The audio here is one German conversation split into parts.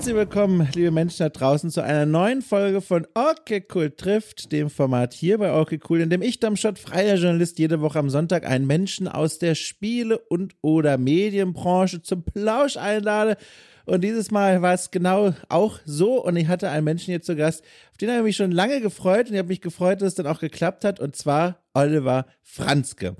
Herzlich willkommen, liebe Menschen da draußen, zu einer neuen Folge von Okay Cool trifft, dem Format hier bei Okay Cool, in dem ich, Domschott, freier Journalist, jede Woche am Sonntag einen Menschen aus der Spiele- und oder Medienbranche zum Plausch einlade. Und dieses Mal war es genau auch so. Und ich hatte einen Menschen hier zu Gast, auf den habe ich mich schon lange gefreut. Und ich habe mich gefreut, dass es dann auch geklappt hat. Und zwar Oliver Franzke.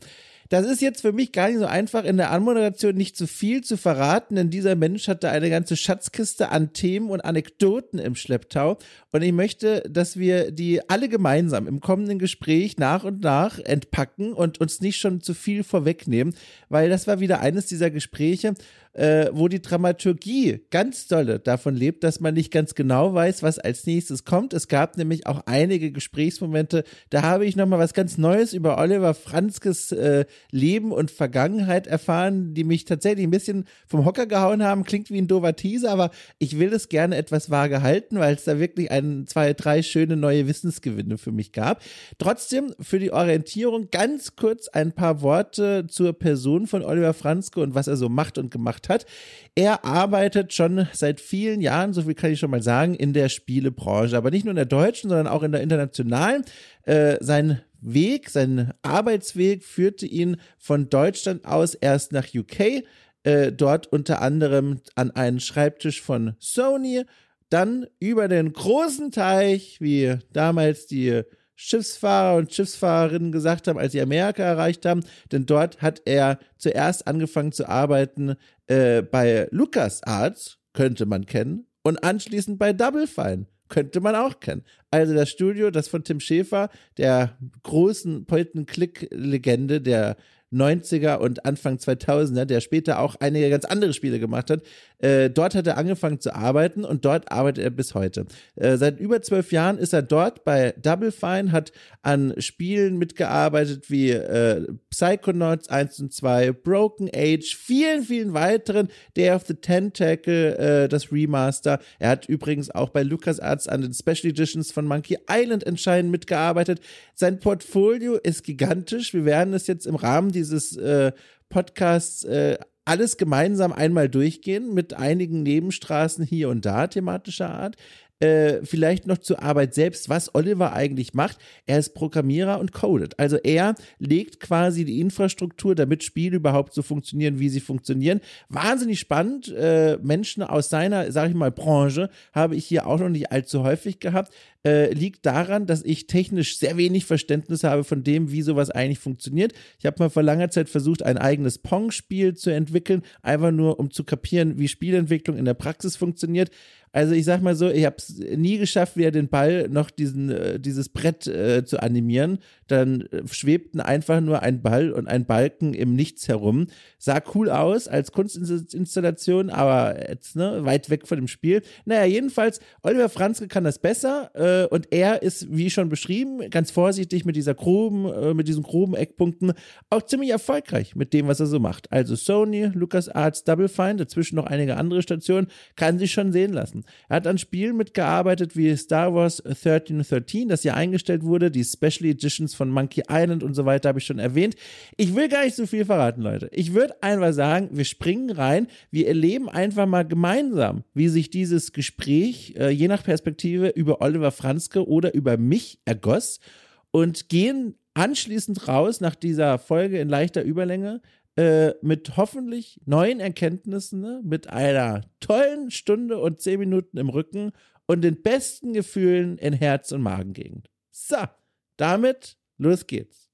Das ist jetzt für mich gar nicht so einfach, in der Anmoderation nicht zu viel zu verraten, denn dieser Mensch hatte eine ganze Schatzkiste an Themen und Anekdoten im Schlepptau. Und ich möchte, dass wir die alle gemeinsam im kommenden Gespräch nach und nach entpacken und uns nicht schon zu viel vorwegnehmen, weil das war wieder eines dieser Gespräche, äh, wo die Dramaturgie ganz dolle davon lebt, dass man nicht ganz genau weiß, was als nächstes kommt. Es gab nämlich auch einige Gesprächsmomente, da habe ich nochmal was ganz Neues über Oliver Franzkes äh, Leben und Vergangenheit erfahren, die mich tatsächlich ein bisschen vom Hocker gehauen haben. Klingt wie ein dover Teaser, aber ich will es gerne etwas vage halten, weil es da wirklich ein, zwei, drei schöne neue Wissensgewinne für mich gab. Trotzdem für die Orientierung ganz kurz ein paar Worte zur Person von Oliver Franzke und was er so macht und gemacht hat. Er arbeitet schon seit vielen Jahren, so viel kann ich schon mal sagen, in der Spielebranche, aber nicht nur in der deutschen, sondern auch in der internationalen. Äh, sein Weg, sein Arbeitsweg führte ihn von Deutschland aus erst nach UK, äh, dort unter anderem an einen Schreibtisch von Sony, dann über den großen Teich, wie damals die Schiffsfahrer und Schiffsfahrerinnen gesagt haben, als sie Amerika erreicht haben, denn dort hat er zuerst angefangen zu arbeiten äh, bei LucasArts, könnte man kennen, und anschließend bei Double Fine, könnte man auch kennen. Also das Studio, das von Tim Schäfer, der großen Point-and-Click-Legende der 90er und Anfang 2000er, der später auch einige ganz andere Spiele gemacht hat. Äh, dort hat er angefangen zu arbeiten und dort arbeitet er bis heute. Äh, seit über zwölf Jahren ist er dort bei Double Fine, hat an Spielen mitgearbeitet wie äh, Psychonauts 1 und 2, Broken Age, vielen, vielen weiteren, Day of the Tentacle, äh, das Remaster. Er hat übrigens auch bei LucasArts an den Special Editions von Monkey Island entscheidend mitgearbeitet. Sein Portfolio ist gigantisch. Wir werden es jetzt im Rahmen dieses äh, Podcasts äh, alles gemeinsam einmal durchgehen mit einigen Nebenstraßen hier und da thematischer Art. Äh, vielleicht noch zur Arbeit selbst, was Oliver eigentlich macht. Er ist Programmierer und codet. Also er legt quasi die Infrastruktur, damit Spiele überhaupt so funktionieren, wie sie funktionieren. Wahnsinnig spannend. Äh, Menschen aus seiner, sag ich mal, Branche habe ich hier auch noch nicht allzu häufig gehabt. Äh, liegt daran, dass ich technisch sehr wenig Verständnis habe von dem, wie sowas eigentlich funktioniert. Ich habe mal vor langer Zeit versucht, ein eigenes Pong-Spiel zu entwickeln, einfach nur um zu kapieren, wie Spielentwicklung in der Praxis funktioniert. Also ich sag mal so, ich habe es nie geschafft, wieder den Ball noch diesen, äh, dieses Brett äh, zu animieren. Dann äh, schwebten einfach nur ein Ball und ein Balken im Nichts herum. Sah cool aus als Kunstinstallation, aber jetzt ne, weit weg von dem Spiel. Naja, jedenfalls, Oliver Franzke kann das besser äh, und er ist, wie schon beschrieben, ganz vorsichtig mit dieser groben, äh, mit diesen groben Eckpunkten auch ziemlich erfolgreich mit dem, was er so macht. Also Sony, LucasArts, Double Fine, dazwischen noch einige andere Stationen, kann sich schon sehen lassen lassen. Er hat an Spielen mitgearbeitet wie Star Wars 1313, das ja eingestellt wurde, die Special Editions von Monkey Island und so weiter habe ich schon erwähnt. Ich will gar nicht so viel verraten, Leute. Ich würde einfach sagen, wir springen rein, wir erleben einfach mal gemeinsam, wie sich dieses Gespräch äh, je nach Perspektive über Oliver Franzke oder über mich ergoss und gehen anschließend raus nach dieser Folge in leichter Überlänge äh, mit hoffentlich neuen Erkenntnissen, ne? mit einer tollen Stunde und zehn Minuten im Rücken und den besten Gefühlen in Herz- und Magengegend. So, damit los geht's.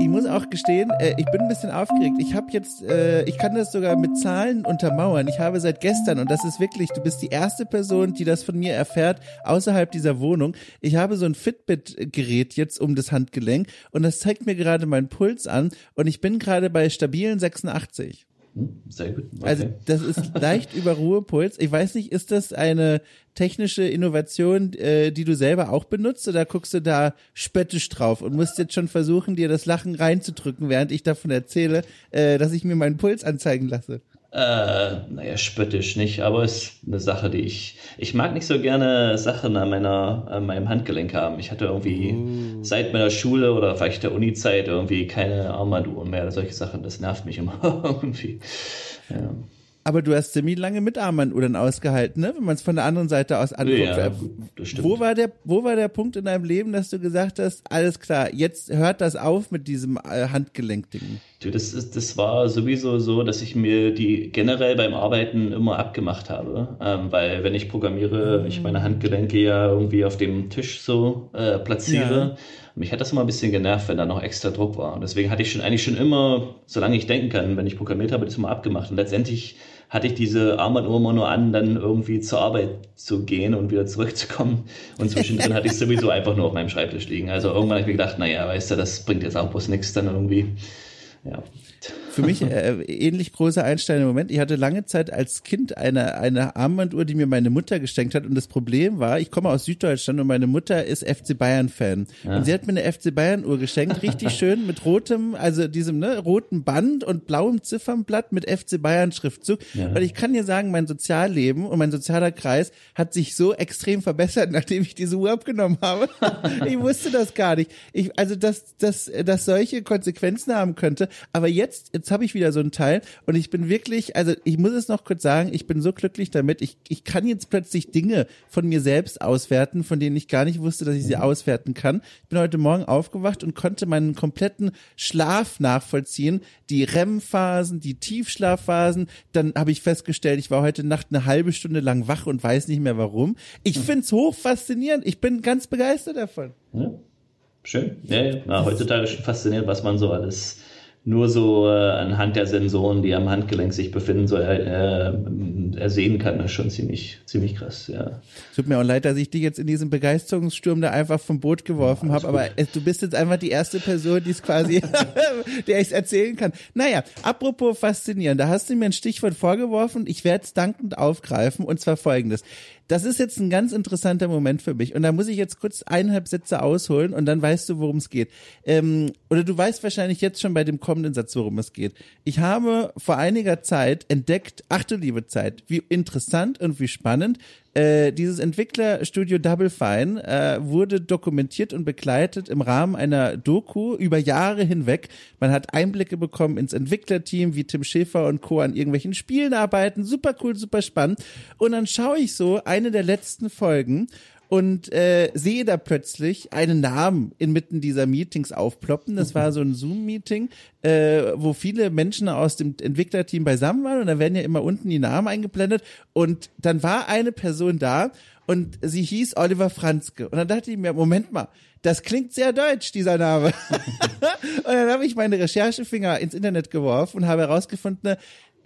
Ich muss auch gestehen, äh, ich bin ein bisschen aufgeregt. Ich habe jetzt, äh, ich kann das sogar mit Zahlen untermauern. Ich habe seit gestern, und das ist wirklich, du bist die erste Person, die das von mir erfährt, außerhalb dieser Wohnung. Ich habe so ein Fitbit-Gerät jetzt um das Handgelenk und das zeigt mir gerade meinen Puls an und ich bin gerade bei stabilen 86. Hm, sehr gut. Okay. Also das ist leicht über Ruhepuls. Ich weiß nicht, ist das eine technische Innovation, äh, die du selber auch benutzt oder guckst du da spöttisch drauf und musst jetzt schon versuchen, dir das Lachen reinzudrücken, während ich davon erzähle, äh, dass ich mir meinen Puls anzeigen lasse? Äh, naja, spöttisch nicht, aber es ist eine Sache, die ich. Ich mag nicht so gerne Sachen an, meiner, an meinem Handgelenk haben. Ich hatte irgendwie uh. seit meiner Schule oder vielleicht der Uni-Zeit irgendwie keine Armbanduhren mehr oder solche Sachen. Das nervt mich immer irgendwie. Ja. Aber du hast ziemlich lange mit Armbanduhren ausgehalten, ne? wenn man es von der anderen Seite aus anguckt. Ja. Wo war, der, wo war der Punkt in deinem Leben, dass du gesagt hast, alles klar, jetzt hört das auf mit diesem äh, Handgelenkding? Das, ist, das war sowieso so, dass ich mir die generell beim Arbeiten immer abgemacht habe. Ähm, weil wenn ich programmiere, ich meine Handgelenke ja irgendwie auf dem Tisch so äh, platziere. Ja. Mich hat das immer ein bisschen genervt, wenn da noch extra Druck war. Und deswegen hatte ich schon eigentlich schon immer, solange ich denken kann, wenn ich programmiert habe, das immer abgemacht. Und letztendlich hatte ich diese Armbanduhr immer nur an, dann irgendwie zur Arbeit zu gehen und wieder zurückzukommen. Und zwischendrin hatte ich sowieso einfach nur auf meinem Schreibtisch liegen. Also irgendwann habe ich mir gedacht, naja, weißt du, das bringt jetzt auch bloß nichts dann irgendwie. Ja. Für mich äh, ähnlich großer Einstein im Moment. Ich hatte lange Zeit als Kind eine, eine Armbanduhr, die mir meine Mutter geschenkt hat. Und das Problem war, ich komme aus Süddeutschland und meine Mutter ist FC Bayern-Fan. Ja. Und sie hat mir eine FC Bayern-Uhr geschenkt, richtig schön mit rotem, also diesem ne, roten Band und blauem Ziffernblatt mit FC Bayern-Schriftzug. Ja. Weil ich kann dir sagen, mein Sozialleben und mein sozialer Kreis hat sich so extrem verbessert, nachdem ich diese Uhr abgenommen habe. ich wusste das gar nicht. Ich, also, dass, dass, dass solche Konsequenzen haben könnte. Aber jetzt, jetzt jetzt habe ich wieder so ein Teil und ich bin wirklich, also ich muss es noch kurz sagen, ich bin so glücklich damit. Ich, ich kann jetzt plötzlich Dinge von mir selbst auswerten, von denen ich gar nicht wusste, dass ich sie auswerten kann. Ich bin heute Morgen aufgewacht und konnte meinen kompletten Schlaf nachvollziehen, die REM-Phasen, die Tiefschlafphasen. Dann habe ich festgestellt, ich war heute Nacht eine halbe Stunde lang wach und weiß nicht mehr warum. Ich hm. finde es hoch faszinierend. Ich bin ganz begeistert davon. Ja. Schön. Ja, ja. Na, heutzutage schon faszinierend, was man so alles nur so äh, anhand der Sensoren, die am Handgelenk sich befinden, so äh, ersehen kann. Das ist schon ziemlich, ziemlich krass, ja. Tut mir auch leid, dass ich dich jetzt in diesem Begeisterungssturm da einfach vom Boot geworfen ja, habe, aber du bist jetzt einfach die erste Person, die es quasi, der ich es erzählen kann. Naja, apropos faszinierend, da hast du mir ein Stichwort vorgeworfen, ich werde es dankend aufgreifen und zwar folgendes das ist jetzt ein ganz interessanter Moment für mich. Und da muss ich jetzt kurz eineinhalb Sätze ausholen und dann weißt du, worum es geht. Ähm, oder du weißt wahrscheinlich jetzt schon bei dem kommenden Satz, worum es geht. Ich habe vor einiger Zeit entdeckt, ach du liebe Zeit, wie interessant und wie spannend äh, dieses Entwicklerstudio Double Fine äh, wurde dokumentiert und begleitet im Rahmen einer Doku über Jahre hinweg. Man hat Einblicke bekommen ins Entwicklerteam, wie Tim Schäfer und Co. an irgendwelchen Spielen arbeiten. Super cool, super spannend. Und dann schaue ich so eine der letzten Folgen und äh, sehe da plötzlich einen Namen inmitten dieser Meetings aufploppen. Das war so ein Zoom-Meeting, äh, wo viele Menschen aus dem Entwicklerteam beisammen waren und da werden ja immer unten die Namen eingeblendet und dann war eine Person da und sie hieß Oliver Franzke und dann dachte ich mir, Moment mal, das klingt sehr deutsch, dieser Name. und dann habe ich meine Recherchefinger ins Internet geworfen und habe herausgefunden,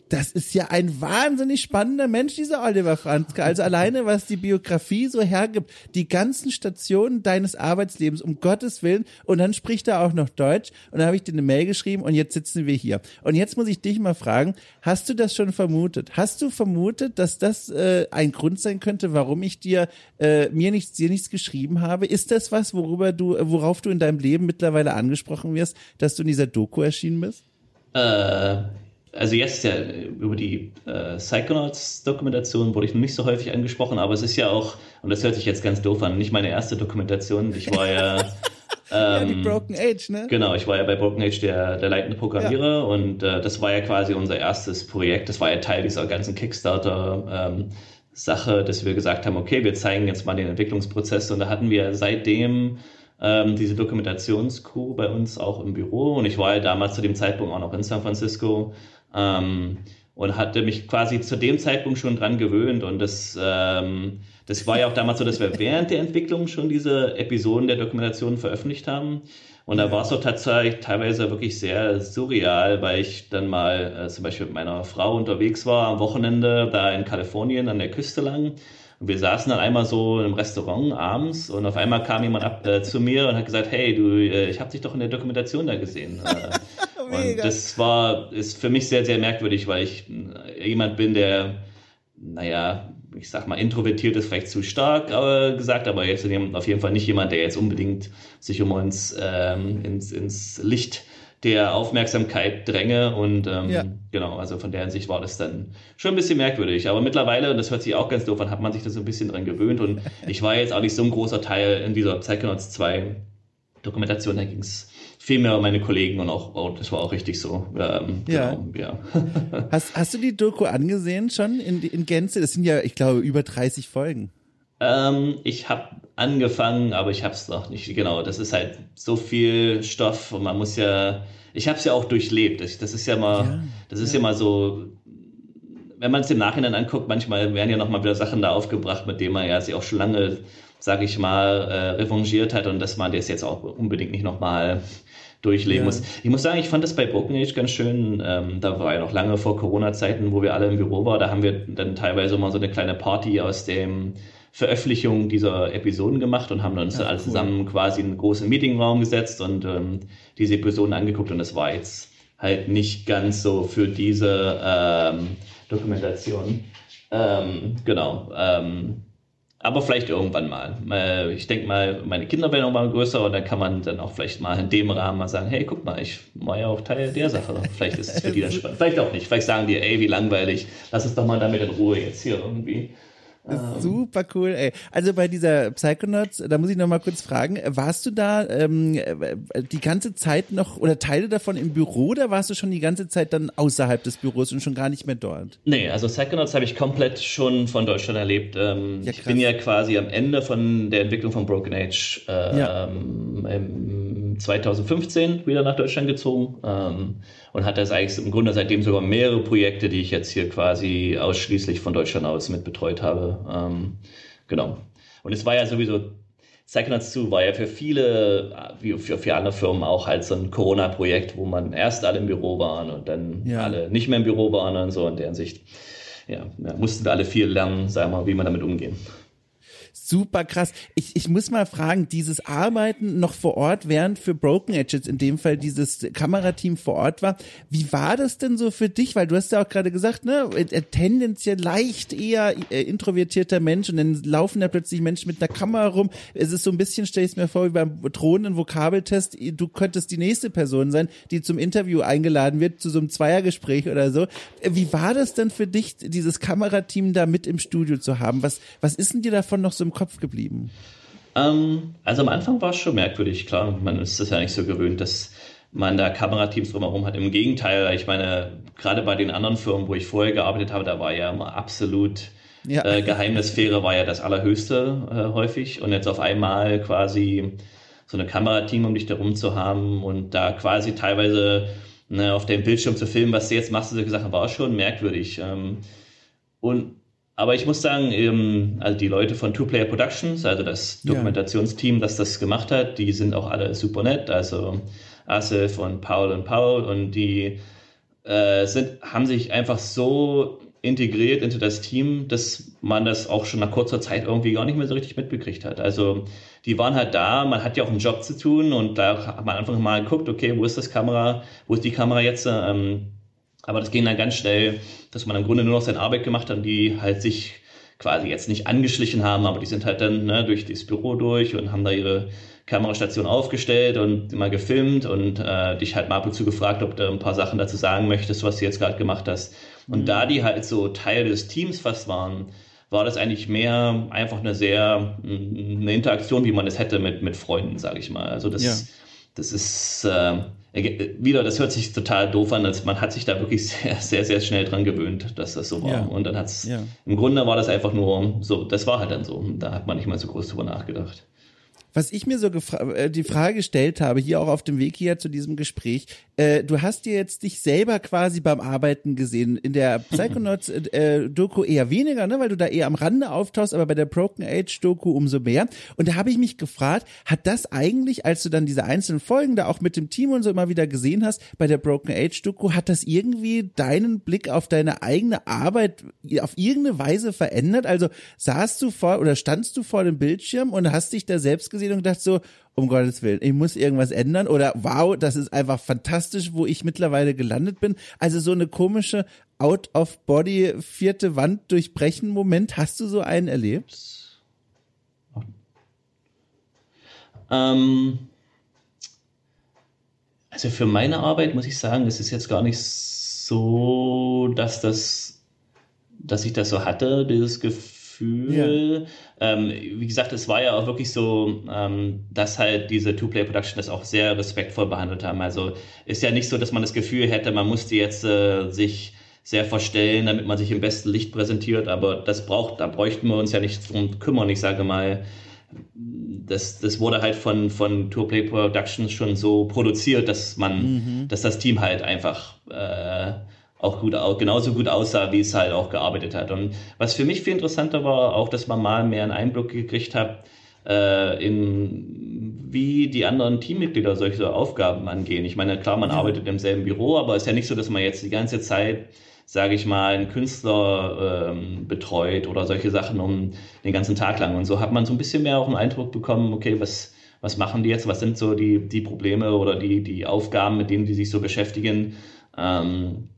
das ist ja ein wahnsinnig spannender Mensch, dieser Oliver Franzke. Also alleine, was die Biografie so hergibt, die ganzen Stationen deines Arbeitslebens, um Gottes Willen. Und dann spricht er auch noch Deutsch. Und dann habe ich dir eine Mail geschrieben und jetzt sitzen wir hier. Und jetzt muss ich dich mal fragen, hast du das schon vermutet? Hast du vermutet, dass das äh, ein Grund sein könnte, warum ich dir äh, mir nichts, dir nichts geschrieben habe? Ist das was, worüber du, worauf du in deinem Leben mittlerweile angesprochen wirst, dass du in dieser Doku erschienen bist? Äh, also jetzt ja über die äh, Psychonauts-Dokumentation wurde ich noch nicht so häufig angesprochen, aber es ist ja auch, und das hört sich jetzt ganz doof an, nicht meine erste Dokumentation. Ich war ja. ähm, ja, die Broken Age, ne? Genau, ich war ja bei Broken Age der, der leitende Programmierer ja. und äh, das war ja quasi unser erstes Projekt. Das war ja Teil dieser ganzen Kickstarter. Ähm, Sache, dass wir gesagt haben, okay, wir zeigen jetzt mal den Entwicklungsprozess und da hatten wir seitdem ähm, diese Dokumentationscrew bei uns auch im Büro und ich war ja damals zu dem Zeitpunkt auch noch in San Francisco ähm, und hatte mich quasi zu dem Zeitpunkt schon dran gewöhnt. Und das, ähm, das war ja auch damals so, dass wir während der Entwicklung schon diese Episoden der Dokumentation veröffentlicht haben. Und da war es auch tatsächlich teilweise wirklich sehr surreal, weil ich dann mal äh, zum Beispiel mit meiner Frau unterwegs war am Wochenende da in Kalifornien an der Küste lang. Und wir saßen dann einmal so im Restaurant abends und auf einmal kam jemand ab äh, zu mir und hat gesagt, hey, du, äh, ich habe dich doch in der Dokumentation da gesehen. Äh, und das war, ist für mich sehr, sehr merkwürdig, weil ich jemand bin, der, naja, ich sag mal, introvertiert ist vielleicht zu stark äh, gesagt, aber jetzt auf jeden Fall nicht jemand, der jetzt unbedingt sich um uns ähm, ins, ins Licht der Aufmerksamkeit dränge und ähm, ja. genau, also von der Hinsicht war das dann schon ein bisschen merkwürdig. Aber mittlerweile, und das hört sich auch ganz doof an, hat man sich da so ein bisschen dran gewöhnt und ich war jetzt auch nicht so ein großer Teil in dieser Psychonauts 2 Dokumentation, da ging es viel mehr um meine Kollegen und auch, oh, das war auch richtig so. Ähm, ja. Genau, ja. hast, hast du die Doku angesehen schon in, in Gänze? Das sind ja, ich glaube, über 30 Folgen. Ähm, ich habe angefangen, aber ich habe es noch nicht. Genau, das ist halt so viel Stoff und man muss ja. Ich habe es ja auch durchlebt. Das, das ist ja mal, ja, das ist ja. ja mal so. Wenn man es im Nachhinein anguckt, manchmal werden ja noch mal wieder Sachen da aufgebracht, mit denen man ja sich auch schon lange, sage ich mal, äh, revanchiert hat und dass man das jetzt auch unbedingt nicht noch mal durchleben ja. muss. Ich muss sagen, ich fand das bei Broken Age ganz schön. Ähm, da war ja noch lange vor Corona-Zeiten, wo wir alle im Büro waren. Da haben wir dann teilweise mal so eine kleine Party aus dem Veröffentlichung dieser Episoden gemacht und haben uns ja, alle cool. zusammen quasi in einen großen Meetingraum gesetzt und ähm, diese Episoden angeguckt und das war jetzt halt nicht ganz so für diese ähm, Dokumentation. Ähm, genau. Aber vielleicht irgendwann mal. Äh, ich denke mal, meine Kinder werden irgendwann größer und dann kann man dann auch vielleicht mal in dem Rahmen mal sagen, hey, guck mal, ich war ja auch Teil der Sache. Vielleicht ist es für die dann spannend. Vielleicht auch nicht. Vielleicht sagen die, ey, wie langweilig. Lass uns doch mal damit in Ruhe jetzt hier irgendwie. Ähm. Super cool, ey. Also bei dieser Psychonauts, da muss ich noch mal kurz fragen, warst du da ähm, die ganze Zeit noch oder Teile davon im Büro oder warst du schon die ganze Zeit dann außerhalb des Büros und schon gar nicht mehr dort? Nee, also Psychonauts habe ich komplett schon von Deutschland erlebt. Ähm, ja, ich bin ja quasi am Ende von der Entwicklung von Broken Age äh, ja. ähm, 2015 wieder nach Deutschland gezogen. Ähm, und hat das eigentlich im Grunde seitdem sogar mehrere Projekte, die ich jetzt hier quasi ausschließlich von Deutschland aus mit betreut habe. Ähm, genau. Und es war ja sowieso, Psychonauts 2 war ja für viele, wie für, für andere Firmen auch halt so ein Corona-Projekt, wo man erst alle im Büro waren und dann ja. alle nicht mehr im Büro waren und so in der Hinsicht. Ja, ja mussten wir alle viel lernen, sagen wir mal, wie man damit umgehen super krass. Ich, ich muss mal fragen, dieses Arbeiten noch vor Ort, während für Broken Edges in dem Fall dieses Kamerateam vor Ort war, wie war das denn so für dich? Weil du hast ja auch gerade gesagt, ne, äh, tendenziell leicht eher äh, introvertierter Mensch und dann laufen da plötzlich Menschen mit einer Kamera rum. Es ist so ein bisschen, stell ich mir vor, wie beim drohenden Vokabeltest, du könntest die nächste Person sein, die zum Interview eingeladen wird, zu so einem Zweiergespräch oder so. Wie war das denn für dich, dieses Kamerateam da mit im Studio zu haben? Was, was ist denn dir davon noch so im Kopf Kopf geblieben? Ähm, also am Anfang war es schon merkwürdig, klar. Man ist das ja nicht so gewöhnt, dass man da Kamerateams drumherum hat. Im Gegenteil, ich meine, gerade bei den anderen Firmen, wo ich vorher gearbeitet habe, da war ja immer absolut ja. Äh, Geheimnissphäre war ja das Allerhöchste äh, häufig. Und jetzt auf einmal quasi so eine Kamerateam um dich herum zu haben und da quasi teilweise ne, auf dem Bildschirm zu filmen, was du jetzt machst, so gesagt, war schon merkwürdig. Ähm, und aber ich muss sagen, eben, also die Leute von Two Player Productions, also das Dokumentationsteam, das das gemacht hat, die sind auch alle super nett. Also Asif und Paul und Paul und die äh, sind, haben sich einfach so integriert into das Team, dass man das auch schon nach kurzer Zeit irgendwie gar nicht mehr so richtig mitbekriegt hat. Also die waren halt da, man hat ja auch einen Job zu tun und da hat man einfach mal geguckt, okay, wo ist das Kamera, wo ist die Kamera jetzt? Ähm, aber das ging dann ganz schnell, dass man im Grunde nur noch seine Arbeit gemacht hat und die halt sich quasi jetzt nicht angeschlichen haben, aber die sind halt dann ne, durch das Büro durch und haben da ihre Kamerastation aufgestellt und immer gefilmt und äh, dich halt mal ab und zu gefragt, ob du ein paar Sachen dazu sagen möchtest, was du jetzt gerade gemacht hast. Und mhm. da die halt so Teil des Teams fast waren, war das eigentlich mehr einfach eine sehr eine Interaktion, wie man es hätte mit mit Freunden, sage ich mal. Also das ja. Das ist äh, wieder, das hört sich total doof an, als man hat sich da wirklich sehr, sehr, sehr schnell dran gewöhnt, dass das so war. Ja. Und dann hat's, ja. im Grunde war das einfach nur so, das war halt dann so. Da hat man nicht mal so groß drüber nachgedacht was ich mir so äh, die Frage gestellt habe, hier auch auf dem Weg hier zu diesem Gespräch, äh, du hast dir jetzt dich selber quasi beim Arbeiten gesehen. In der Psychonauts-Doku äh, eher weniger, ne, weil du da eher am Rande auftauchst, aber bei der Broken Age-Doku umso mehr. Und da habe ich mich gefragt, hat das eigentlich, als du dann diese einzelnen Folgen da auch mit dem Team und so immer wieder gesehen hast, bei der Broken Age-Doku, hat das irgendwie deinen Blick auf deine eigene Arbeit auf irgendeine Weise verändert? Also saßt du vor oder standst du vor dem Bildschirm und hast dich da selbst gesehen? Gesehen und gedacht so, um Gottes Willen, ich muss irgendwas ändern oder wow, das ist einfach fantastisch, wo ich mittlerweile gelandet bin. Also so eine komische Out-of-Body vierte Wand durchbrechen Moment. Hast du so einen erlebt? Ähm, Also für meine Arbeit muss ich sagen, es ist jetzt gar nicht so, dass das, dass ich das so hatte, dieses Gefühl. Ja. Ähm, wie gesagt, es war ja auch wirklich so, ähm, dass halt diese Two-Play-Production das auch sehr respektvoll behandelt haben. Also ist ja nicht so, dass man das Gefühl hätte, man musste jetzt äh, sich sehr verstellen, damit man sich im besten Licht präsentiert, aber das braucht, da bräuchten wir uns ja nicht drum kümmern. Ich sage mal, das, das wurde halt von, von Tourplay Productions schon so produziert, dass man, mhm. dass das Team halt einfach äh, auch gut, auch genauso gut aussah, wie es halt auch gearbeitet hat. Und was für mich viel interessanter war, auch, dass man mal mehr einen Einblick gekriegt hat, äh, in wie die anderen Teammitglieder solche Aufgaben angehen. Ich meine, klar, man arbeitet im selben Büro, aber es ist ja nicht so, dass man jetzt die ganze Zeit sage ich mal, einen Künstler ähm, betreut oder solche Sachen um den ganzen Tag lang. Und so hat man so ein bisschen mehr auch einen Eindruck bekommen, okay, was, was machen die jetzt, was sind so die, die Probleme oder die, die Aufgaben, mit denen die sich so beschäftigen. Ähm,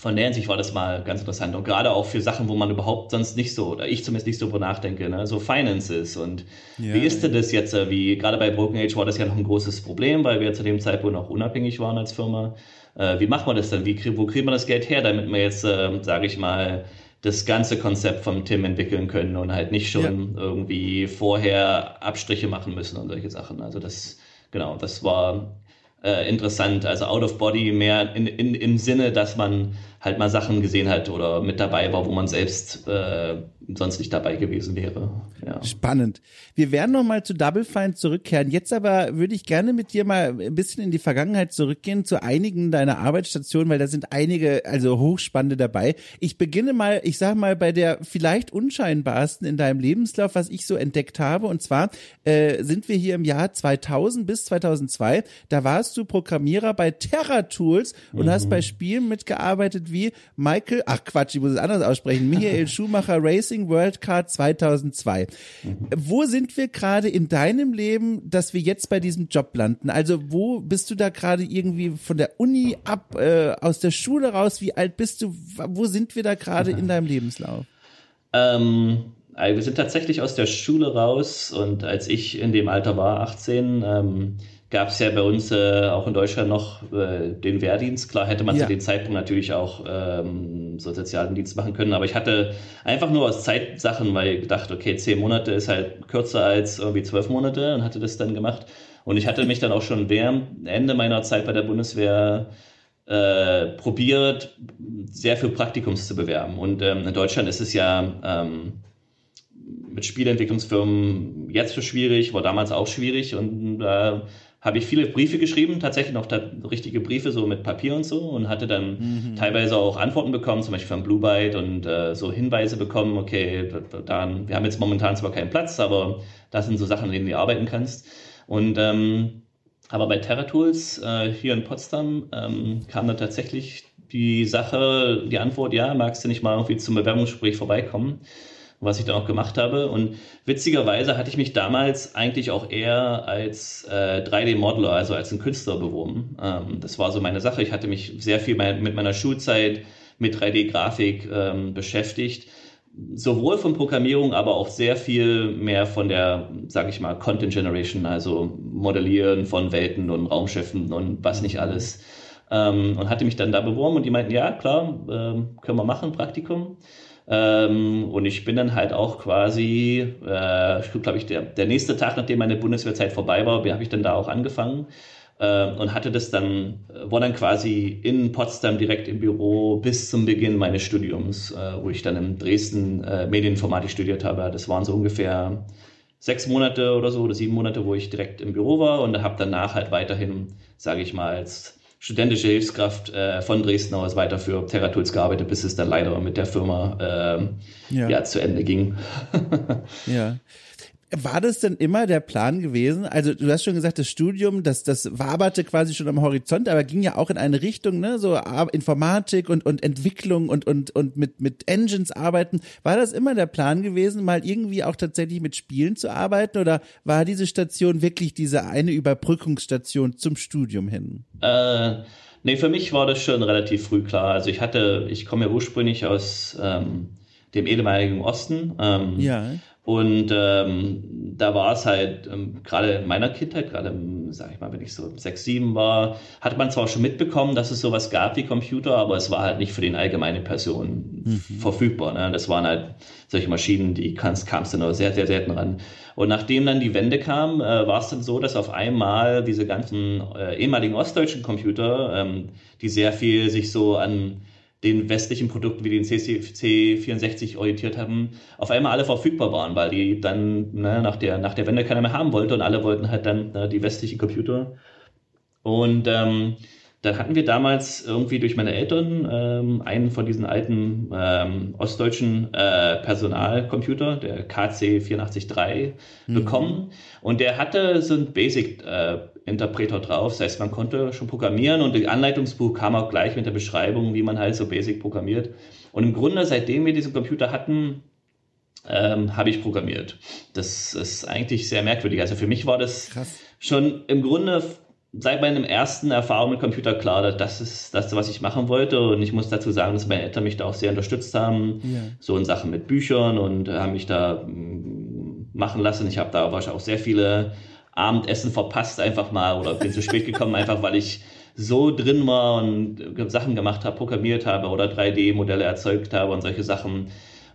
von der Hinsicht war das mal ganz interessant und gerade auch für Sachen, wo man überhaupt sonst nicht so, oder ich zumindest nicht so drüber nachdenke, ne? so Finances und ja, wie ist denn das jetzt, äh, wie gerade bei Broken Age war das ja noch ein großes Problem, weil wir zu dem Zeitpunkt noch unabhängig waren als Firma. Äh, wie macht man das dann? Wie, wo kriegt man das Geld her, damit man jetzt, äh, sage ich mal, das ganze Konzept vom Tim entwickeln können und halt nicht schon ja. irgendwie vorher Abstriche machen müssen und solche Sachen. Also das, genau, das war äh, interessant. Also out of body mehr in, in, im Sinne, dass man halt mal Sachen gesehen hat oder mit dabei war, wo man selbst äh, sonst nicht dabei gewesen wäre. Ja. Spannend. Wir werden noch mal zu Double Fine zurückkehren. Jetzt aber würde ich gerne mit dir mal ein bisschen in die Vergangenheit zurückgehen zu einigen deiner Arbeitsstationen, weil da sind einige also hochspannende dabei. Ich beginne mal, ich sag mal bei der vielleicht unscheinbarsten in deinem Lebenslauf, was ich so entdeckt habe und zwar äh, sind wir hier im Jahr 2000 bis 2002. Da warst du Programmierer bei Terra Tools und mhm. hast bei Spielen mitgearbeitet wie Michael, ach Quatsch, ich muss es anders aussprechen, Michael Schumacher Racing World Card 2002. Mhm. Wo sind wir gerade in deinem Leben, dass wir jetzt bei diesem Job landen? Also wo bist du da gerade irgendwie von der Uni ab, äh, aus der Schule raus? Wie alt bist du? Wo sind wir da gerade in deinem Lebenslauf? Ähm, wir sind tatsächlich aus der Schule raus und als ich in dem Alter war, 18, ähm, gab es ja bei uns äh, auch in Deutschland noch äh, den Wehrdienst. Klar hätte man ja. zu dem Zeitpunkt natürlich auch ähm, so sozialen Dienst machen können, aber ich hatte einfach nur aus Zeitsachen, weil ich dachte, okay, zehn Monate ist halt kürzer als irgendwie zwölf Monate und hatte das dann gemacht. Und ich hatte mich dann auch schon während Ende meiner Zeit bei der Bundeswehr äh, probiert, sehr für Praktikums zu bewerben. Und ähm, in Deutschland ist es ja ähm, mit Spielentwicklungsfirmen jetzt so schwierig, war damals auch schwierig und äh, habe ich viele Briefe geschrieben, tatsächlich noch richtige Briefe, so mit Papier und so, und hatte dann mhm. teilweise auch Antworten bekommen, zum Beispiel von Blue Byte und äh, so Hinweise bekommen, okay, dann, wir haben jetzt momentan zwar keinen Platz, aber das sind so Sachen, an denen du arbeiten kannst. Und ähm, aber bei TerraTools äh, hier in Potsdam ähm, kam dann tatsächlich die Sache, die Antwort, ja, magst du nicht mal irgendwie zum Bewerbungsgespräch vorbeikommen? Was ich dann auch gemacht habe. Und witzigerweise hatte ich mich damals eigentlich auch eher als äh, 3D-Modeler, also als ein Künstler beworben. Ähm, das war so meine Sache. Ich hatte mich sehr viel mit meiner Schulzeit mit 3D-Grafik ähm, beschäftigt. Sowohl von Programmierung, aber auch sehr viel mehr von der, sage ich mal, Content Generation, also Modellieren von Welten und Raumschiffen und was nicht alles. Ähm, und hatte mich dann da beworben und die meinten, ja, klar, äh, können wir machen, Praktikum. Ähm, und ich bin dann halt auch quasi, äh, glaube ich, der, der nächste Tag, nachdem meine Bundeswehrzeit vorbei war, habe ich dann da auch angefangen äh, und hatte das dann, war dann quasi in Potsdam direkt im Büro bis zum Beginn meines Studiums, äh, wo ich dann in Dresden äh, Medieninformatik studiert habe. Das waren so ungefähr sechs Monate oder so oder sieben Monate, wo ich direkt im Büro war und habe danach halt weiterhin, sage ich mal, als studentische Hilfskraft äh, von Dresden aus weiter für TerraTools gearbeitet, bis es dann leider mit der Firma äh, ja. ja. zu Ende ging. ja. War das denn immer der Plan gewesen? Also du hast schon gesagt, das Studium, das, das waberte quasi schon am Horizont, aber ging ja auch in eine Richtung, ne, so Informatik und, und Entwicklung und, und, und mit, mit Engines arbeiten. War das immer der Plan gewesen, mal irgendwie auch tatsächlich mit Spielen zu arbeiten oder war diese Station wirklich diese eine Überbrückungsstation zum Studium hin? Äh, nee, für mich war das schon relativ früh klar. Also ich hatte, ich komme ja ursprünglich aus ähm, dem ehemaligen Osten. Ähm, ja Und ähm, da war es halt, ähm, gerade in meiner Kindheit, gerade, sag ich mal, wenn ich so sechs, sieben war, hat man zwar schon mitbekommen, dass es sowas gab wie Computer, aber es war halt nicht für den allgemeine Person mhm. verfügbar. Ne? Das waren halt solche Maschinen, die kamst du nur sehr, sehr selten ran. Und nachdem dann die Wende kam, äh, war es dann so, dass auf einmal diese ganzen äh, ehemaligen ostdeutschen Computer, ähm, die sehr viel sich so an den westlichen Produkten wie den CC64 orientiert haben, auf einmal alle verfügbar waren, weil die dann ne, nach, der, nach der Wende keiner mehr haben wollte und alle wollten halt dann ne, die westlichen Computer. Und ähm, dann hatten wir damals irgendwie durch meine Eltern ähm, einen von diesen alten ähm, ostdeutschen äh, Personalcomputer, der KC 843, mhm. bekommen. Und der hatte so ein Basic-Interpreter äh, drauf. Das heißt, man konnte schon programmieren und das Anleitungsbuch kam auch gleich mit der Beschreibung, wie man halt so Basic programmiert. Und im Grunde, seitdem wir diesen Computer hatten, ähm, habe ich programmiert. Das ist eigentlich sehr merkwürdig. Also für mich war das Krass. schon im Grunde seit meinem ersten Erfahrung mit Computer klar, dass das ist das, was ich machen wollte. Und ich muss dazu sagen, dass meine Eltern mich da auch sehr unterstützt haben. Ja. So in Sachen mit Büchern und haben mich da mm, machen lassen. Ich habe da wahrscheinlich auch sehr viele Abendessen verpasst, einfach mal, oder bin zu spät gekommen, einfach weil ich so drin war und Sachen gemacht habe, programmiert habe oder 3D-Modelle erzeugt habe und solche Sachen.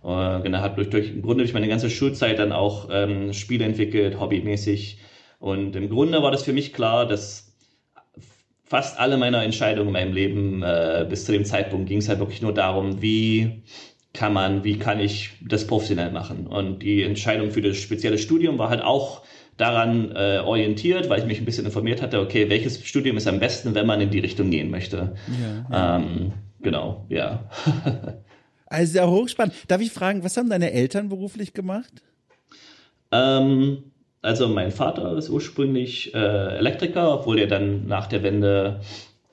Äh, genau, habe durch, durch, im Grunde durch meine ganze Schulzeit dann auch ähm, Spiele entwickelt, hobbymäßig. Und im Grunde war das für mich klar, dass fast alle meiner Entscheidungen in meinem Leben äh, bis zu dem Zeitpunkt ging es halt wirklich nur darum, wie kann man, wie kann ich das professionell machen. Und die Entscheidung für das spezielle Studium war halt auch daran äh, orientiert, weil ich mich ein bisschen informiert hatte, okay, welches Studium ist am besten, wenn man in die Richtung gehen möchte. Ja, ja. Ähm, genau, ja. also sehr hochspannend. Darf ich fragen, was haben deine Eltern beruflich gemacht? Ähm, also mein Vater ist ursprünglich äh, Elektriker, obwohl er dann nach der Wende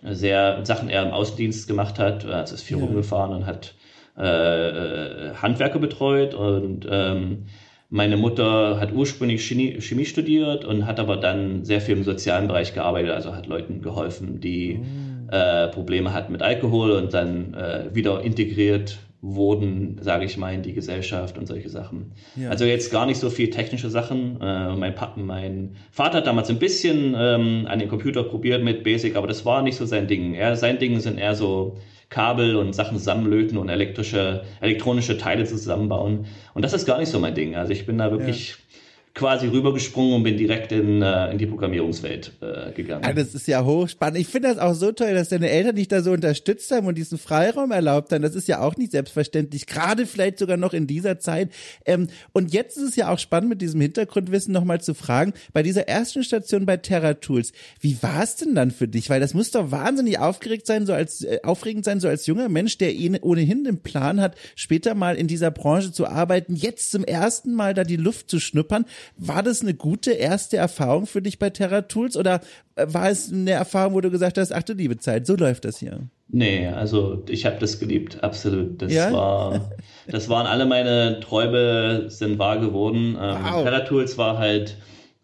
sehr Sachen eher im Außendienst gemacht hat. Also ist viel ja. rumgefahren und hat äh, äh, Handwerker betreut und ähm, meine Mutter hat ursprünglich Chemie, Chemie, studiert und hat aber dann sehr viel im sozialen Bereich gearbeitet, also hat Leuten geholfen, die oh. äh, Probleme hatten mit Alkohol und dann äh, wieder integriert wurden, sage ich mal, in die Gesellschaft und solche Sachen. Ja. Also jetzt gar nicht so viel technische Sachen. Äh, mein, Papa, mein Vater hat damals ein bisschen ähm, an den Computer probiert mit Basic, aber das war nicht so sein Ding. Er, sein Ding sind eher so Kabel und Sachen zusammenlöten und elektrische, elektronische Teile zusammenbauen. Und das ist gar nicht so mein Ding. Also ich bin da wirklich quasi rübergesprungen und bin direkt in, äh, in die Programmierungswelt äh, gegangen. Ja, das ist ja hochspannend. Ich finde das auch so toll, dass deine Eltern dich da so unterstützt haben und diesen Freiraum erlaubt haben. Das ist ja auch nicht selbstverständlich, gerade vielleicht sogar noch in dieser Zeit. Ähm, und jetzt ist es ja auch spannend, mit diesem Hintergrundwissen nochmal zu fragen, bei dieser ersten Station bei Terra Tools, wie war es denn dann für dich? Weil das muss doch wahnsinnig aufgeregt sein, so als äh, aufregend sein, so als junger Mensch, der ohnehin den Plan hat, später mal in dieser Branche zu arbeiten, jetzt zum ersten Mal da die Luft zu schnuppern. War das eine gute erste Erfahrung für dich bei Terra Tools oder äh, war es eine Erfahrung, wo du gesagt hast, ach du liebe Zeit, so läuft das hier? Nee, also ich habe das geliebt, absolut. Das ja? war, das waren alle meine Träume sind wahr geworden. Ähm, wow. Terra Tools war halt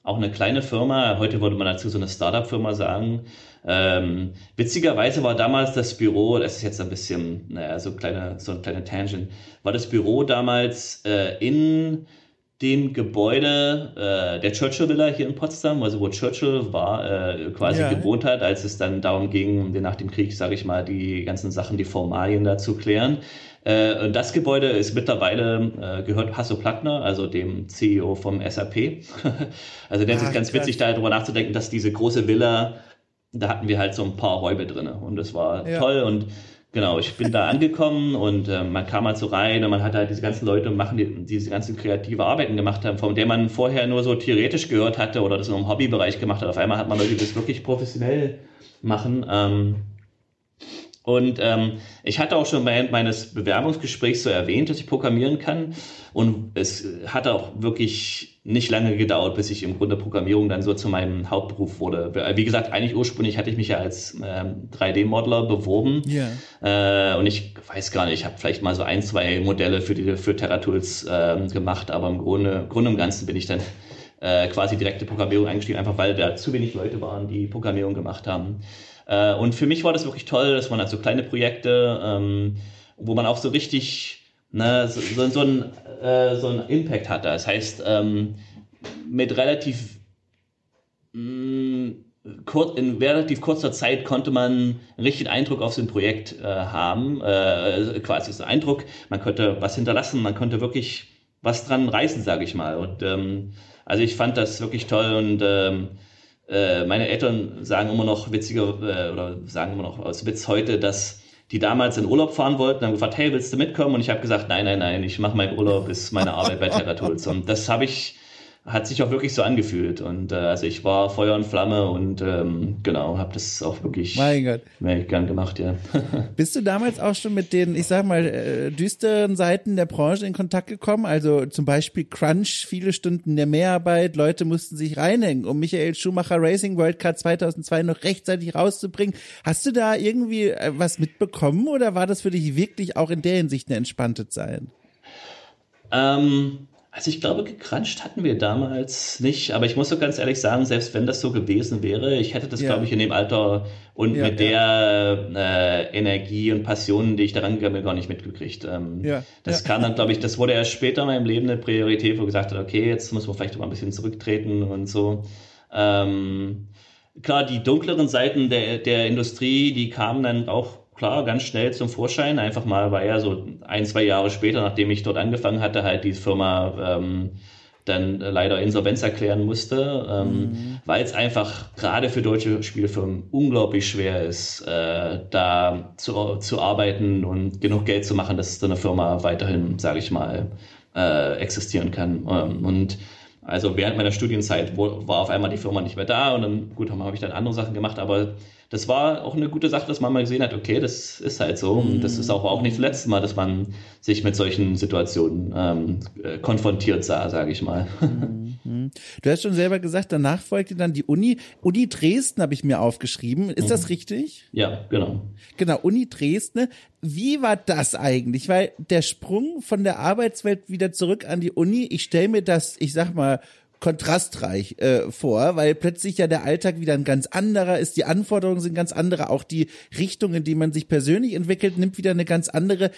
auch eine kleine Firma. Heute würde man dazu so eine Startup-Firma sagen. Ähm, witzigerweise war damals das Büro, das ist jetzt ein bisschen, naja, so kleine, so eine kleine Tangent, war das Büro damals äh, in dem Gebäude äh, der Churchill Villa hier in Potsdam, also wo Churchill war, äh, quasi ja. gewohnt hat, als es dann darum ging, nach dem Krieg, sage ich mal, die ganzen Sachen, die Formalien da zu klären. Äh, und das Gebäude ist mittlerweile äh, gehört Hasso Plattner, also dem CEO vom SAP. also der ist ganz witzig, darüber nachzudenken, dass diese große Villa, da hatten wir halt so ein paar Räume drin und das war ja. toll und Genau, ich bin da angekommen und äh, man kam halt so rein und man hat halt diese ganzen Leute machen, die diese ganzen kreative Arbeiten gemacht haben, von der man vorher nur so theoretisch gehört hatte oder das nur im Hobbybereich gemacht hat. Auf einmal hat man Leute, die das wirklich professionell machen. Ähm, und ähm, ich hatte auch schon während meines Bewerbungsgesprächs so erwähnt, dass ich programmieren kann. Und es hat auch wirklich nicht lange gedauert, bis ich im Grunde Programmierung dann so zu meinem Hauptberuf wurde. Wie gesagt, eigentlich ursprünglich hatte ich mich ja als ähm, 3D-Modeler beworben. Yeah. Äh, und ich weiß gar nicht, ich habe vielleicht mal so ein, zwei Modelle für, die, für TerraTools äh, gemacht, aber im Grunde, Grunde im Ganzen bin ich dann äh, quasi direkte Programmierung eingestiegen, einfach weil da zu wenig Leute waren, die Programmierung gemacht haben. Äh, und für mich war das wirklich toll, dass man halt so kleine Projekte, ähm, wo man auch so richtig na, so, so, so, ein, äh, so einen Impact hatte. Das heißt, ähm, mit relativ mh, mm, kur in relativ kurzer Zeit konnte man einen richtigen Eindruck auf so ein Projekt äh, haben, äh, quasi so einen Eindruck, man konnte was hinterlassen, man konnte wirklich was dran reißen, sage ich mal. Und ähm, also ich fand das wirklich toll und ähm, äh, meine Eltern sagen immer noch witziger äh, oder sagen immer noch aus Witz heute, dass die damals in Urlaub fahren wollten, haben gefragt, hey, willst du mitkommen? Und ich habe gesagt, nein, nein, nein, ich mache meinen Urlaub, ist meine Arbeit bei Terra Tools. Und das habe ich hat sich auch wirklich so angefühlt. Und äh, also ich war Feuer und Flamme und ähm, genau, habe das auch wirklich mein Gott. gern gemacht, ja. Bist du damals auch schon mit den, ich sag mal, äh, düsteren Seiten der Branche in Kontakt gekommen? Also zum Beispiel Crunch, viele Stunden der Mehrarbeit, Leute mussten sich reinhängen, um Michael Schumacher Racing World Cup 2002 noch rechtzeitig rauszubringen. Hast du da irgendwie äh, was mitbekommen oder war das für dich wirklich auch in der Hinsicht eine entspannte Zeit? Ähm, also ich glaube, gecrunched hatten wir damals nicht, aber ich muss so ganz ehrlich sagen, selbst wenn das so gewesen wäre, ich hätte das, ja. glaube ich, in dem Alter und ja, mit ja. der äh, Energie und Passion, die ich daran gegangen bin, gar nicht mitgekriegt. Ähm, das kam dann, glaube ich, das wurde erst später in meinem Leben eine Priorität, wo gesagt hat, okay, jetzt muss man vielleicht mal ein bisschen zurücktreten und so. Ähm, klar, die dunkleren Seiten der, der Industrie, die kamen dann auch klar, ganz schnell zum Vorschein. Einfach mal, weil ja so ein, zwei Jahre später, nachdem ich dort angefangen hatte, halt die Firma ähm, dann leider Insolvenz erklären musste, ähm, mhm. weil es einfach gerade für deutsche Spielfirmen unglaublich schwer ist, äh, da zu, zu arbeiten und genug Geld zu machen, dass so eine Firma weiterhin, sage ich mal, äh, existieren kann. Ähm, und also während meiner Studienzeit war auf einmal die Firma nicht mehr da und dann, gut, habe ich dann andere Sachen gemacht, aber das war auch eine gute Sache, dass man mal gesehen hat, okay, das ist halt so. Und das ist auch, auch nicht das letzte Mal, dass man sich mit solchen Situationen ähm, äh, konfrontiert sah, sage ich mal. Mhm. Du hast schon selber gesagt, danach folgte dann die Uni. Uni Dresden habe ich mir aufgeschrieben. Ist mhm. das richtig? Ja, genau. Genau, Uni Dresden. Wie war das eigentlich? Weil der Sprung von der Arbeitswelt wieder zurück an die Uni, ich stelle mir das, ich sag mal, kontrastreich äh, vor, weil plötzlich ja der Alltag wieder ein ganz anderer ist, die Anforderungen sind ganz andere, auch die Richtung, in die man sich persönlich entwickelt, nimmt wieder eine ganz andere.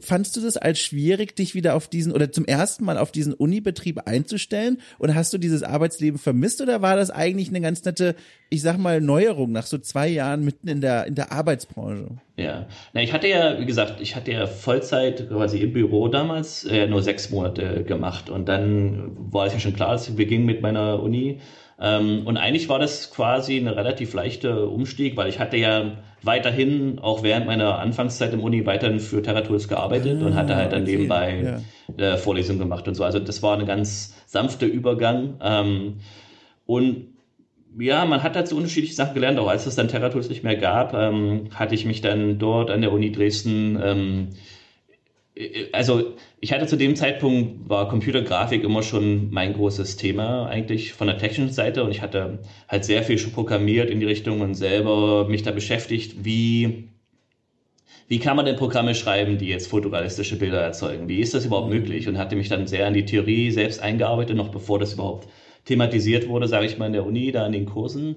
Fandst du das als schwierig, dich wieder auf diesen oder zum ersten Mal auf diesen Unibetrieb einzustellen? Oder hast du dieses Arbeitsleben vermisst oder war das eigentlich eine ganz nette, ich sag mal, Neuerung nach so zwei Jahren mitten in der, in der Arbeitsbranche? Ja, na, ich hatte ja, wie gesagt, ich hatte ja Vollzeit quasi im Büro damals äh, nur sechs Monate gemacht und dann war es ja schon klar, dass ich beging mit meiner Uni. Ähm, und eigentlich war das quasi eine relativ leichte Umstieg, weil ich hatte ja weiterhin, auch während meiner Anfangszeit im Uni, weiterhin für Terratools gearbeitet ah, und hatte halt dann okay. nebenbei ja. Vorlesungen gemacht und so. Also das war ein ganz sanfter Übergang. Ähm, und ja, man hat dazu unterschiedliche Sachen gelernt. Auch als es dann TerraTools nicht mehr gab, ähm, hatte ich mich dann dort an der Uni Dresden, ähm, äh, also ich hatte zu dem Zeitpunkt, war Computergrafik immer schon mein großes Thema eigentlich von der technischen Seite und ich hatte halt sehr viel schon programmiert in die Richtung und selber mich da beschäftigt, wie wie kann man denn Programme schreiben, die jetzt fotorealistische Bilder erzeugen? Wie ist das überhaupt möglich? Und hatte mich dann sehr an die Theorie selbst eingearbeitet, noch bevor das überhaupt thematisiert wurde, sage ich mal, in der Uni, da in den Kursen.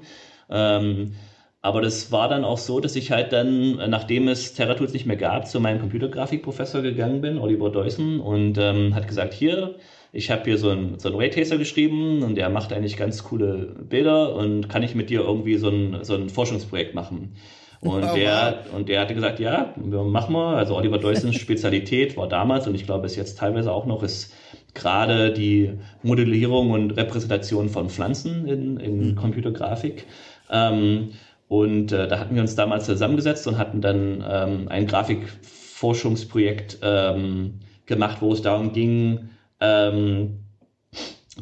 Ähm, aber das war dann auch so, dass ich halt dann, nachdem es TerraTools nicht mehr gab, zu meinem Computergrafikprofessor gegangen bin, Oliver Deussen, und ähm, hat gesagt, hier, ich habe hier so einen so Raytracer geschrieben und der macht eigentlich ganz coole Bilder und kann ich mit dir irgendwie so ein, so ein Forschungsprojekt machen. Und oh, der, und der hatte gesagt, ja, mach mal. Also Oliver Deussens Spezialität war damals und ich glaube es jetzt teilweise auch noch, ist gerade die Modellierung und Repräsentation von Pflanzen in, in mhm. Computergrafik. Ähm, und äh, da hatten wir uns damals zusammengesetzt und hatten dann ähm, ein Grafikforschungsprojekt ähm, gemacht, wo es darum ging, ähm,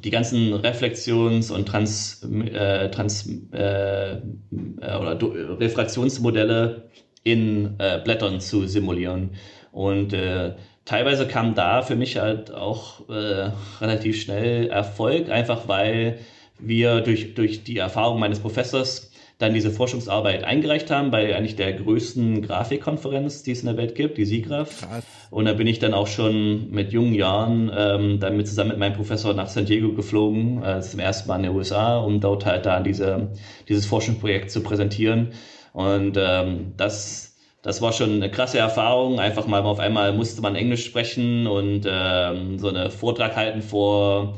die ganzen Reflexions- und Trans, äh, Trans äh, äh oder Refraktionsmodelle in äh, Blättern zu simulieren. Und äh, teilweise kam da für mich halt auch äh, relativ schnell Erfolg, einfach weil wir durch, durch die Erfahrung meines Professors dann diese Forschungsarbeit eingereicht haben bei eigentlich der größten Grafikkonferenz, die es in der Welt gibt, die SIGGRAPH. Und da bin ich dann auch schon mit jungen Jahren ähm, dann mit, zusammen mit meinem Professor nach San Diego geflogen, äh, zum ersten Mal in den USA, um dort halt da diese, dieses Forschungsprojekt zu präsentieren. Und ähm, das das war schon eine krasse Erfahrung. Einfach mal auf einmal musste man Englisch sprechen und ähm, so einen Vortrag halten vor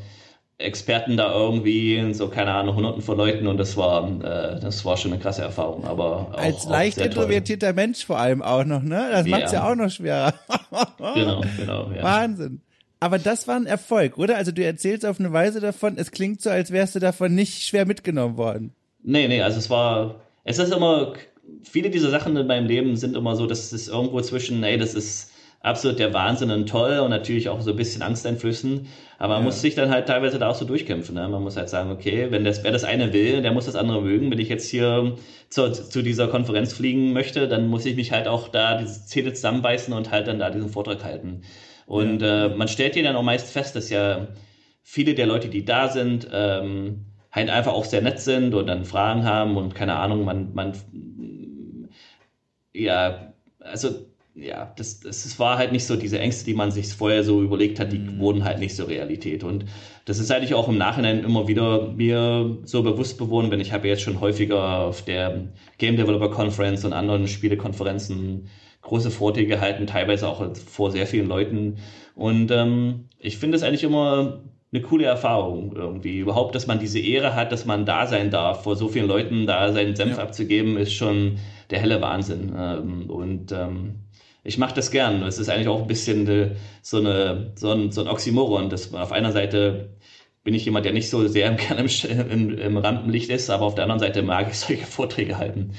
Experten da irgendwie, so keine Ahnung, hunderten von Leuten und das war, äh, das war schon eine krasse Erfahrung. Aber auch, als leicht introvertierter toll. Mensch vor allem auch noch, ne? Das ja. macht's ja auch noch schwerer. genau, genau. Ja. Wahnsinn. Aber das war ein Erfolg, oder? Also du erzählst auf eine Weise davon, es klingt so, als wärst du davon nicht schwer mitgenommen worden. Nee, nee, also es war, es ist immer, viele dieser Sachen in meinem Leben sind immer so, dass es irgendwo zwischen, ey, das ist absolut der Wahnsinn und toll und natürlich auch so ein bisschen angsteinflößend. Aber man ja. muss sich dann halt teilweise da auch so durchkämpfen. Ne? Man muss halt sagen, okay, wenn das, wer das eine will, der muss das andere mögen. Wenn ich jetzt hier zu, zu dieser Konferenz fliegen möchte, dann muss ich mich halt auch da diese Zähne zusammenbeißen und halt dann da diesen Vortrag halten. Und ja. äh, man stellt hier dann auch meist fest, dass ja viele der Leute, die da sind, ähm, halt einfach auch sehr nett sind und dann Fragen haben und keine Ahnung, man, man, ja, also ja, das, das war halt nicht so diese Ängste, die man sich vorher so überlegt hat, die mhm. wurden halt nicht so Realität. Und das ist eigentlich auch im Nachhinein immer wieder mir so bewusst geworden, wenn ich habe jetzt schon häufiger auf der Game Developer Conference und anderen Spielekonferenzen große Vorträge gehalten, teilweise auch vor sehr vielen Leuten. Und ähm, ich finde es eigentlich immer eine coole Erfahrung irgendwie. Überhaupt, dass man diese Ehre hat, dass man da sein darf, vor so vielen Leuten da seinen Senf ja. abzugeben, ist schon der helle Wahnsinn. Ähm, und ähm, ich mache das gern. Es ist eigentlich auch ein bisschen eine, so, eine, so, ein, so ein Oxymoron, dass man auf einer Seite bin ich jemand, der nicht so sehr gerne im, im, im Rampenlicht ist, aber auf der anderen Seite mag ich solche Vorträge halten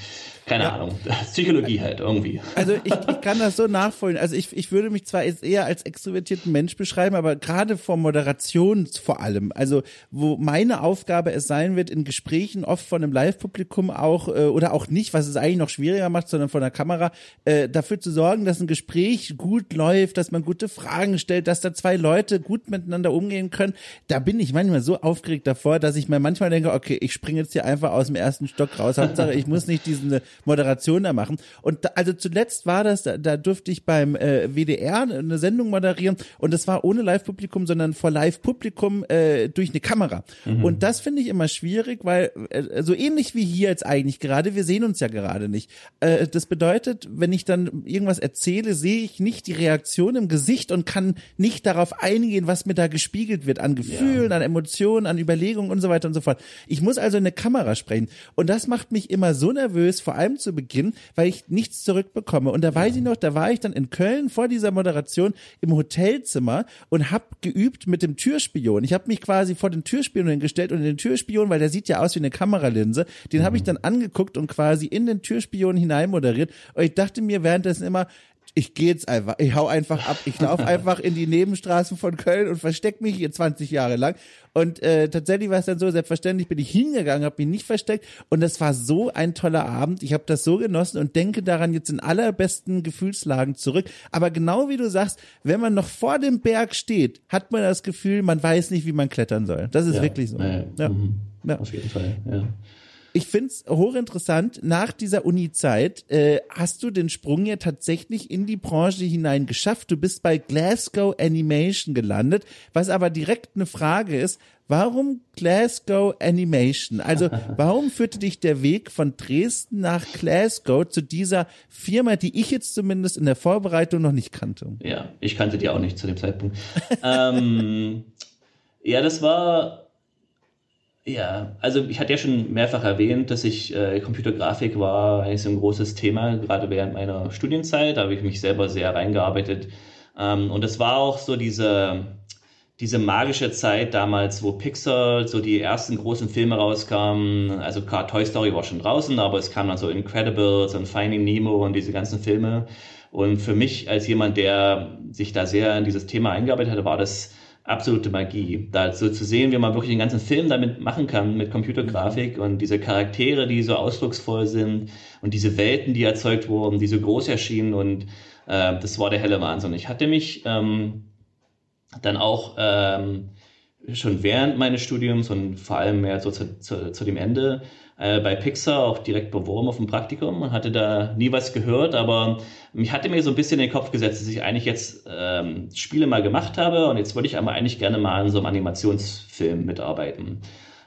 keine ja. Ahnung, Psychologie halt irgendwie. Also ich, ich kann das so nachvollziehen. Also ich, ich würde mich zwar eher als extrovertierten Mensch beschreiben, aber gerade vor Moderation vor allem, also wo meine Aufgabe es sein wird, in Gesprächen oft von einem Live-Publikum auch äh, oder auch nicht, was es eigentlich noch schwieriger macht, sondern von der Kamera, äh, dafür zu sorgen, dass ein Gespräch gut läuft, dass man gute Fragen stellt, dass da zwei Leute gut miteinander umgehen können. Da bin ich manchmal so aufgeregt davor, dass ich mir manchmal denke, okay, ich springe jetzt hier einfach aus dem ersten Stock raus. Hauptsache, ich muss nicht diesen Moderation da machen. Und da, also zuletzt war das, da, da durfte ich beim äh, WDR eine Sendung moderieren und das war ohne Live-Publikum, sondern vor Live-Publikum äh, durch eine Kamera. Mhm. Und das finde ich immer schwierig, weil äh, so ähnlich wie hier jetzt eigentlich gerade, wir sehen uns ja gerade nicht. Äh, das bedeutet, wenn ich dann irgendwas erzähle, sehe ich nicht die Reaktion im Gesicht und kann nicht darauf eingehen, was mir da gespiegelt wird an Gefühlen, ja. an Emotionen, an Überlegungen und so weiter und so fort. Ich muss also in eine Kamera sprechen und das macht mich immer so nervös, vor allem zu Beginn, weil ich nichts zurückbekomme. Und da weiß ich noch, da war ich dann in Köln vor dieser Moderation im Hotelzimmer und habe geübt mit dem Türspion. Ich habe mich quasi vor den Türspion hingestellt und den Türspion, weil der sieht ja aus wie eine Kameralinse, den habe ich mhm. dann angeguckt und quasi in den Türspion hinein moderiert. Und ich dachte mir währenddessen immer, ich gehe jetzt einfach, ich hau einfach ab, ich laufe einfach in die Nebenstraßen von Köln und versteck mich hier 20 Jahre lang. Und äh, tatsächlich war es dann so, selbstverständlich bin ich hingegangen, habe mich nicht versteckt und das war so ein toller Abend. Ich habe das so genossen und denke daran jetzt in allerbesten Gefühlslagen zurück. Aber genau wie du sagst, wenn man noch vor dem Berg steht, hat man das Gefühl, man weiß nicht, wie man klettern soll. Das ist ja, wirklich so. Äh, ja. Mhm. ja. Auf jeden Fall, ja ich finde es hochinteressant. Nach dieser Uni-Zeit äh, hast du den Sprung ja tatsächlich in die Branche hinein geschafft. Du bist bei Glasgow Animation gelandet, was aber direkt eine Frage ist. Warum Glasgow Animation? Also warum führte dich der Weg von Dresden nach Glasgow zu dieser Firma, die ich jetzt zumindest in der Vorbereitung noch nicht kannte? Ja, ich kannte die auch nicht zu dem Zeitpunkt. ähm, ja, das war ja, also ich hatte ja schon mehrfach erwähnt, dass ich äh, Computergrafik war eigentlich so ein großes Thema, gerade während meiner Studienzeit. Da habe ich mich selber sehr reingearbeitet. Ähm, und es war auch so diese, diese magische Zeit damals, wo Pixar so die ersten großen Filme rauskamen. Also klar, Toy Story war schon draußen, aber es kamen dann so Incredibles und Finding Nemo und diese ganzen Filme. Und für mich als jemand, der sich da sehr in dieses Thema eingearbeitet hatte, war das absolute Magie. Da so zu sehen, wie man wirklich den ganzen Film damit machen kann mit Computergrafik und diese Charaktere, die so ausdrucksvoll sind und diese Welten, die erzeugt wurden, die so groß erschienen und äh, das war der helle Wahnsinn. Ich hatte mich ähm, dann auch ähm, schon während meines Studiums und vor allem mehr so zu, zu, zu dem Ende äh, bei Pixar auch direkt beworben auf ein Praktikum und hatte da nie was gehört, aber mich hatte mir so ein bisschen in den Kopf gesetzt, dass ich eigentlich jetzt ähm, Spiele mal gemacht habe und jetzt würde ich aber eigentlich gerne mal in so einem Animationsfilm mitarbeiten.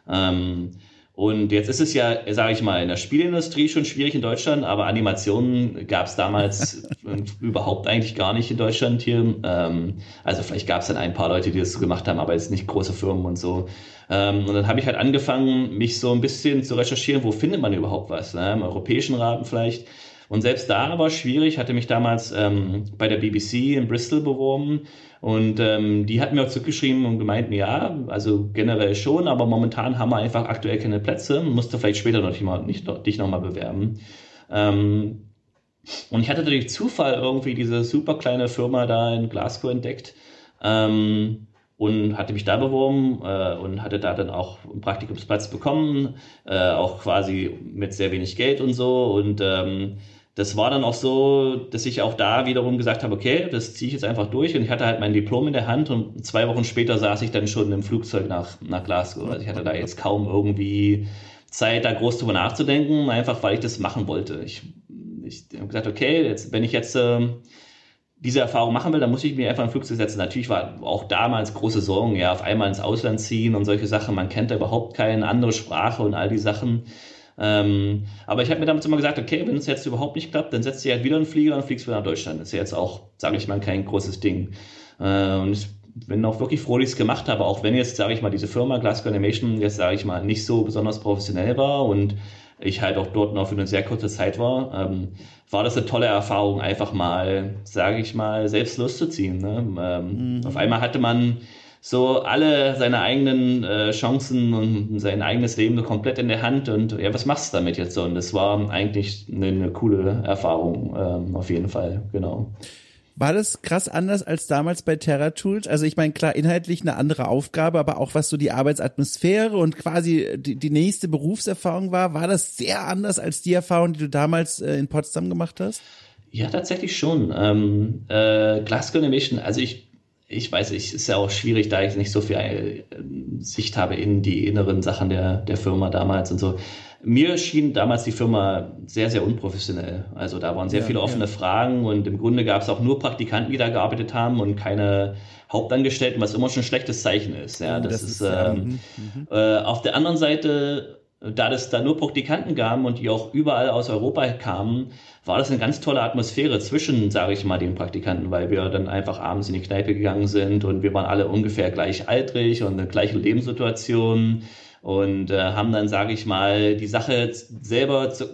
Ähm, Und jetzt ist es ja, sage ich mal, in der Spielindustrie schon schwierig in Deutschland, aber Animationen gab es damals überhaupt eigentlich gar nicht in Deutschland hier. Ähm, also vielleicht gab es dann ein paar Leute, die das so gemacht haben, aber jetzt nicht große Firmen und so. Ähm, und dann habe ich halt angefangen, mich so ein bisschen zu recherchieren, wo findet man überhaupt was, ne? im europäischen Rahmen vielleicht. Und selbst da war es schwierig, hatte mich damals ähm, bei der BBC in Bristol beworben und ähm, die hat mir auch zurückgeschrieben und gemeint, ja, also generell schon, aber momentan haben wir einfach aktuell keine Plätze, musste vielleicht später noch mal, nicht, dich nochmal bewerben. Ähm, und ich hatte durch Zufall irgendwie diese super kleine Firma da in Glasgow entdeckt. Ähm, und hatte mich da beworben äh, und hatte da dann auch einen Praktikumsplatz bekommen, äh, auch quasi mit sehr wenig Geld und so. Und ähm, das war dann auch so, dass ich auch da wiederum gesagt habe, okay, das ziehe ich jetzt einfach durch. Und ich hatte halt mein Diplom in der Hand und zwei Wochen später saß ich dann schon im Flugzeug nach, nach Glasgow. Also ich hatte da jetzt kaum irgendwie Zeit, da groß drüber nachzudenken, einfach weil ich das machen wollte. Ich, ich habe gesagt, okay, jetzt, wenn ich jetzt äh, diese Erfahrung machen will, dann muss ich mir einfach ein Flugzeug setzen. Natürlich war auch damals große Sorgen, ja, auf einmal ins Ausland ziehen und solche Sachen. Man kennt da überhaupt keine andere Sprache und all die Sachen. Ähm, aber ich habe mir damals immer gesagt, okay, wenn es jetzt überhaupt nicht klappt, dann setzt du halt wieder einen Flieger und fliegst wieder nach Deutschland. Das ist ja jetzt auch, sage ich mal, kein großes Ding. Äh, und ich bin auch wirklich froh, dass ich es gemacht habe, auch wenn jetzt, sage ich mal, diese Firma Glasgow Animation jetzt, sage ich mal, nicht so besonders professionell war und ich halt auch dort noch für eine sehr kurze Zeit war, ähm, war das eine tolle Erfahrung, einfach mal, sage ich mal, selbst loszuziehen. Ne? Ähm, mhm. Auf einmal hatte man so alle seine eigenen äh, Chancen und sein eigenes Leben komplett in der Hand und ja, was machst du damit jetzt so? Und das war eigentlich eine, eine coole Erfahrung, ähm, auf jeden Fall, genau. War das krass anders als damals bei Terra Tools? Also ich meine, klar, inhaltlich eine andere Aufgabe, aber auch was so die Arbeitsatmosphäre und quasi die, die nächste Berufserfahrung war, war das sehr anders als die Erfahrung, die du damals äh, in Potsdam gemacht hast? Ja, tatsächlich schon. Ähm, äh, Glasgow Animation, also ich ich weiß, es ist ja auch schwierig, da ich nicht so viel äh, Sicht habe in die inneren Sachen der, der Firma damals und so. Mir schien damals die Firma sehr, sehr unprofessionell. Also da waren sehr ja, viele offene ja. Fragen und im Grunde gab es auch nur Praktikanten, die da gearbeitet haben und keine Hauptangestellten, was immer schon ein schlechtes Zeichen ist. Ja, oh, das, das, ist, ist ähm, mhm. äh, auf der anderen Seite da es da nur Praktikanten gab und die auch überall aus Europa kamen, war das eine ganz tolle Atmosphäre zwischen, sage ich mal, den Praktikanten, weil wir dann einfach abends in die Kneipe gegangen sind und wir waren alle ungefähr gleich altrig und eine gleiche Lebenssituation und äh, haben dann, sage ich mal, die Sache selber zu,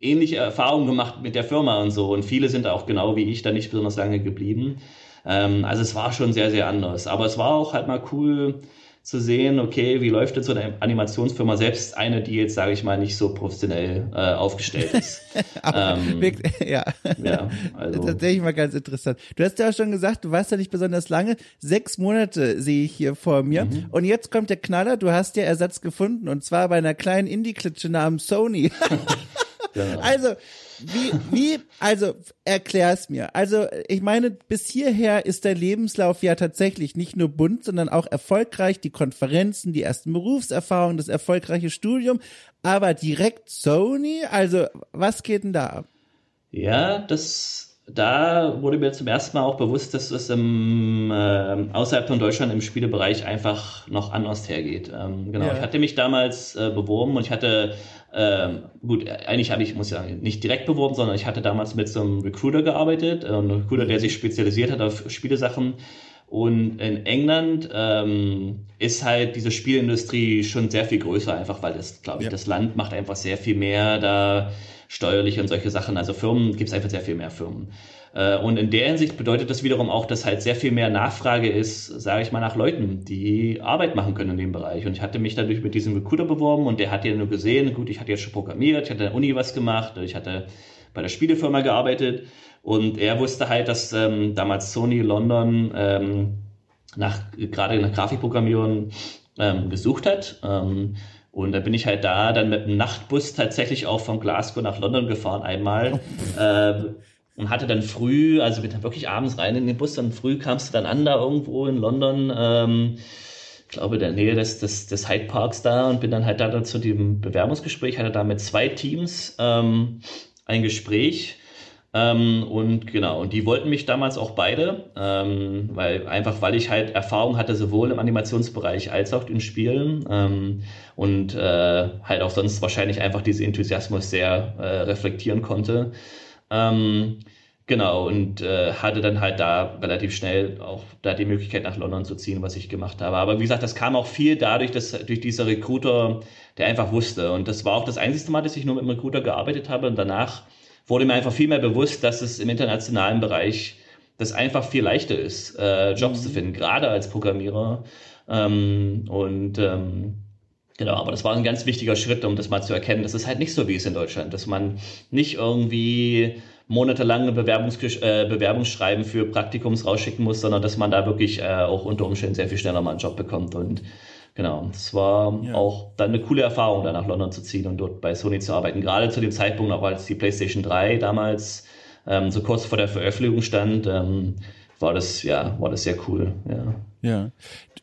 ähnliche Erfahrungen gemacht mit der Firma und so und viele sind auch genau wie ich da nicht besonders lange geblieben. Ähm, also es war schon sehr, sehr anders, aber es war auch halt mal cool, zu sehen, okay, wie läuft jetzt so eine Animationsfirma, selbst eine, die jetzt, sage ich mal, nicht so professionell äh, aufgestellt ist. ähm, ja. ja also. Tatsächlich mal ganz interessant. Du hast ja auch schon gesagt, du warst ja nicht besonders lange. Sechs Monate sehe ich hier vor mir. Mhm. Und jetzt kommt der Knaller, du hast ja Ersatz gefunden und zwar bei einer kleinen Indie-Klitsche namens Sony. genau. Also, wie, wie, also erklär's mir. Also ich meine, bis hierher ist der Lebenslauf ja tatsächlich nicht nur bunt, sondern auch erfolgreich. Die Konferenzen, die ersten Berufserfahrungen, das erfolgreiche Studium, aber direkt Sony. Also was geht denn da ab? Ja, das da wurde mir zum ersten Mal auch bewusst, dass es im, äh, außerhalb von Deutschland im Spielebereich einfach noch anders hergeht. Ähm, genau, ja. ich hatte mich damals äh, beworben und ich hatte ähm, gut, eigentlich habe ich, muss ich sagen, nicht direkt beworben, sondern ich hatte damals mit so einem Recruiter gearbeitet, äh, ein Recruiter, der sich spezialisiert hat auf Spielesachen. Und in England ähm, ist halt diese Spielindustrie schon sehr viel größer, einfach weil das, glaube ich, ja. das Land macht einfach sehr viel mehr da steuerlich und solche Sachen. Also Firmen gibt es einfach sehr viel mehr Firmen. Äh, und in der Hinsicht bedeutet das wiederum auch, dass halt sehr viel mehr Nachfrage ist, sage ich mal, nach Leuten, die Arbeit machen können in dem Bereich. Und ich hatte mich dadurch mit diesem Recruiter beworben und der hat ja nur gesehen, gut, ich hatte jetzt schon programmiert, ich hatte in der Uni was gemacht, ich hatte bei der Spielefirma gearbeitet und er wusste halt, dass ähm, damals Sony London ähm, nach gerade nach Grafikprogrammierern ähm, gesucht hat. Ähm, und da bin ich halt da dann mit dem Nachtbus tatsächlich auch von Glasgow nach London gefahren einmal. äh, und hatte dann früh, also bin dann wirklich abends rein in den Bus, dann früh kamst du dann an da irgendwo in London, ähm, ich glaube in der Nähe des, des, des Hyde Parks da und bin dann halt da zu dem Bewerbungsgespräch, hatte da mit zwei Teams ähm, ein Gespräch Ähm, und genau, und die wollten mich damals auch beide, ähm, weil einfach weil ich halt Erfahrung hatte, sowohl im Animationsbereich als auch in Spielen ähm, und äh, halt auch sonst wahrscheinlich einfach diesen Enthusiasmus sehr äh, reflektieren konnte. Ähm, genau, und äh, hatte dann halt da relativ schnell auch da die Möglichkeit nach London zu ziehen, was ich gemacht habe. Aber wie gesagt, das kam auch viel dadurch, dass durch dieser Recruiter, der einfach wusste. Und das war auch das einzige Mal, dass ich nur mit einem Recruiter gearbeitet habe und danach wurde mir einfach viel mehr bewusst, dass es im internationalen Bereich das einfach viel leichter ist, äh, Jobs mhm. zu finden, gerade als Programmierer. Ähm, und ähm, genau, aber das war ein ganz wichtiger Schritt, um das mal zu erkennen. Das ist halt nicht so wie es in Deutschland, dass man nicht irgendwie monatelang Bewerbungs äh, Bewerbungsschreiben für Praktikums rausschicken muss, sondern dass man da wirklich äh, auch unter Umständen sehr viel schneller mal einen Job bekommt und Genau, es war ja. auch dann eine coole Erfahrung, da nach London zu ziehen und dort bei Sony zu arbeiten. Gerade zu dem Zeitpunkt, auch als die PlayStation 3 damals ähm, so kurz vor der Veröffentlichung stand, ähm, war das ja, war das sehr cool. Ja. Ja.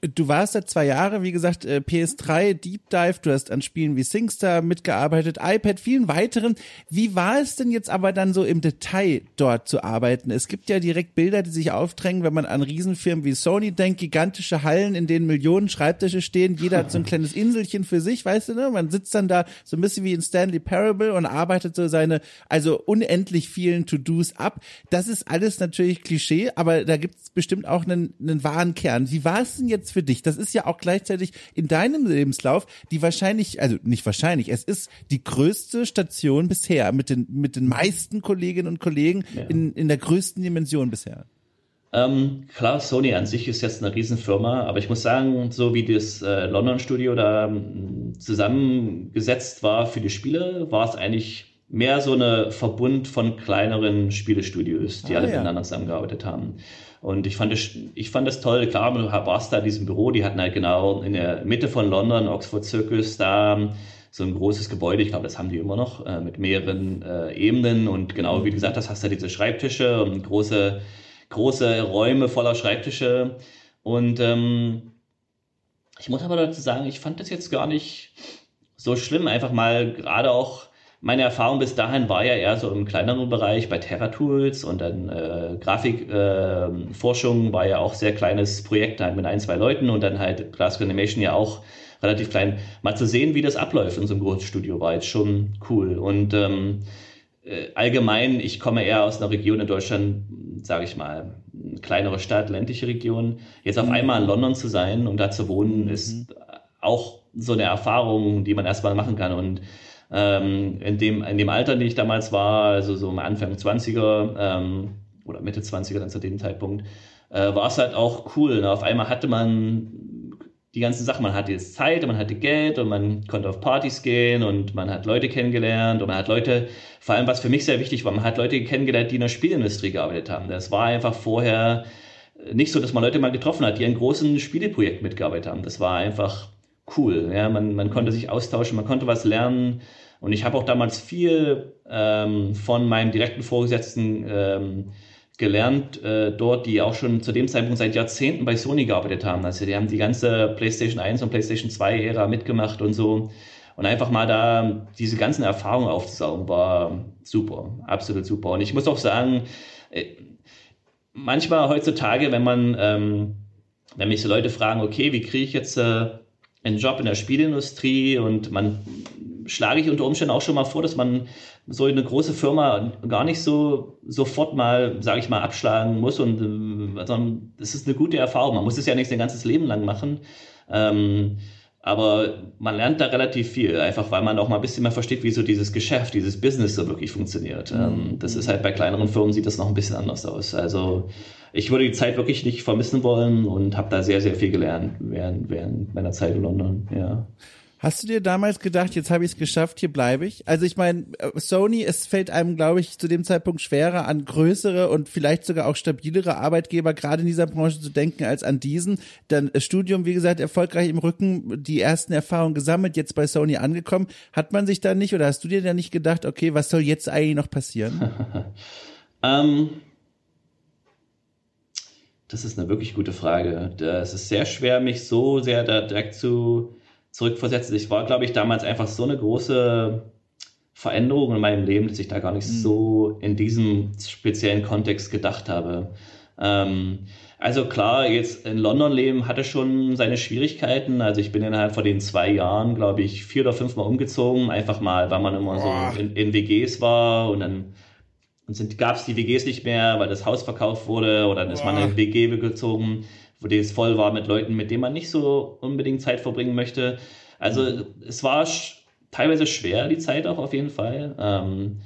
Du warst seit zwei Jahre, wie gesagt, äh, PS3, Deep Dive, du hast an Spielen wie SingStar mitgearbeitet, iPad, vielen weiteren. Wie war es denn jetzt aber dann so im Detail dort zu arbeiten? Es gibt ja direkt Bilder, die sich aufdrängen, wenn man an Riesenfirmen wie Sony denkt, gigantische Hallen, in denen Millionen Schreibtische stehen, jeder hat so ein kleines Inselchen für sich, weißt du, ne? Man sitzt dann da so ein bisschen wie in Stanley Parable und arbeitet so seine, also unendlich vielen To-Dos ab. Das ist alles natürlich Klischee, aber da gibt es bestimmt auch einen, einen wahren Kern. Wie war es denn jetzt für dich? Das ist ja auch gleichzeitig in deinem Lebenslauf die wahrscheinlich, also nicht wahrscheinlich, es ist die größte Station bisher mit den, mit den meisten Kolleginnen und Kollegen ja. in, in der größten Dimension bisher. Ähm, klar, Sony an sich ist jetzt eine Riesenfirma, aber ich muss sagen, so wie das äh, London-Studio da ähm, zusammengesetzt war für die Spiele, war es eigentlich mehr so eine Verbund von kleineren Spielestudios, die ah, alle ja. miteinander zusammengearbeitet haben. Und ich fand das, ich fand das toll. Klar, du warst da in diesem Büro, die hatten halt genau in der Mitte von London, Oxford Circus, da so ein großes Gebäude, ich glaube, das haben die immer noch, äh, mit mehreren äh, Ebenen. Und genau wie du gesagt hast, hast du diese Schreibtische und große, große Räume voller Schreibtische. Und ähm, ich muss aber dazu sagen, ich fand das jetzt gar nicht so schlimm, einfach mal gerade auch meine Erfahrung bis dahin war ja eher so im kleineren Bereich bei Terra Tools und dann äh, Grafikforschung äh, war ja auch sehr kleines Projekt halt mit ein, zwei Leuten und dann halt Glasgow Animation ja auch relativ klein. Mal zu sehen, wie das abläuft in so einem Großstudio war jetzt schon cool. Und ähm, äh, allgemein, ich komme eher aus einer Region in Deutschland, sage ich mal, kleinere Stadt, ländliche Region. Jetzt auf mhm. einmal in London zu sein und da zu wohnen, ist mhm. auch so eine Erfahrung, die man erstmal machen kann. Und ähm, in, dem, in dem Alter, in dem ich damals war, also so Anfang 20er ähm, oder Mitte 20er dann zu dem Zeitpunkt, äh, war es halt auch cool. Ne? Auf einmal hatte man die ganzen Sachen, man hatte jetzt Zeit und man hatte Geld und man konnte auf Partys gehen und man hat Leute kennengelernt und man hat Leute, vor allem was für mich sehr wichtig war, man hat Leute kennengelernt, die in der Spielindustrie gearbeitet haben. Das war einfach vorher nicht so, dass man Leute mal getroffen hat, die an großen Spieleprojekten mitgearbeitet haben. Das war einfach cool. Ja, man, man konnte sich austauschen, man konnte was lernen. Und ich habe auch damals viel ähm, von meinem direkten Vorgesetzten ähm, gelernt, äh, dort, die auch schon zu dem Zeitpunkt seit Jahrzehnten bei Sony gearbeitet haben. Also die haben die ganze PlayStation 1 und PlayStation 2 Ära mitgemacht und so. Und einfach mal da diese ganzen Erfahrungen aufzusaugen, war super, absolut super. Und ich muss auch sagen, äh, manchmal heutzutage, wenn man, ähm, wenn mich so Leute fragen, okay, wie kriege ich jetzt äh, einen Job in der Spielindustrie und man schlage ich unter Umständen auch schon mal vor, dass man so eine große Firma gar nicht so sofort mal, sage ich mal, abschlagen muss und sondern es ist eine gute Erfahrung. Man muss es ja nicht sein ganzes Leben lang machen. Ähm, aber man lernt da relativ viel, einfach weil man auch mal ein bisschen mehr versteht, wie so dieses Geschäft, dieses Business so wirklich funktioniert. Ähm, das ist halt bei kleineren Firmen sieht das noch ein bisschen anders aus. Also ich würde die Zeit wirklich nicht vermissen wollen und habe da sehr, sehr viel gelernt während, während meiner Zeit in London, ja. Hast du dir damals gedacht, jetzt habe ich es geschafft, hier bleibe ich? Also ich meine, äh, Sony, es fällt einem, glaube ich, zu dem Zeitpunkt schwerer, an größere und vielleicht sogar auch stabilere Arbeitgeber gerade in dieser Branche zu denken als an diesen. Dann Studium, wie gesagt, erfolgreich im Rücken, die ersten Erfahrungen gesammelt, jetzt bei Sony angekommen. Hat man sich da nicht oder hast du dir da nicht gedacht, okay, was soll jetzt eigentlich noch passieren? ähm, das ist eine wirklich gute Frage. Es ist sehr schwer, mich so sehr da direkt zu zurückversetzen. Ich war, glaube ich, damals einfach so eine große Veränderung in meinem Leben, dass ich da gar nicht mhm. so in diesem speziellen Kontext gedacht habe. Ähm, also klar, jetzt in London leben hatte schon seine Schwierigkeiten. Also ich bin innerhalb von den zwei Jahren, glaube ich, vier oder fünf Mal umgezogen. Einfach mal, weil man immer so in, in WGs war und dann gab es die WGs nicht mehr, weil das Haus verkauft wurde oder dann ist man in WG gezogen, wo es voll war mit Leuten, mit denen man nicht so unbedingt Zeit verbringen möchte. Also es war sch teilweise schwer, die Zeit auch auf jeden Fall. Ähm,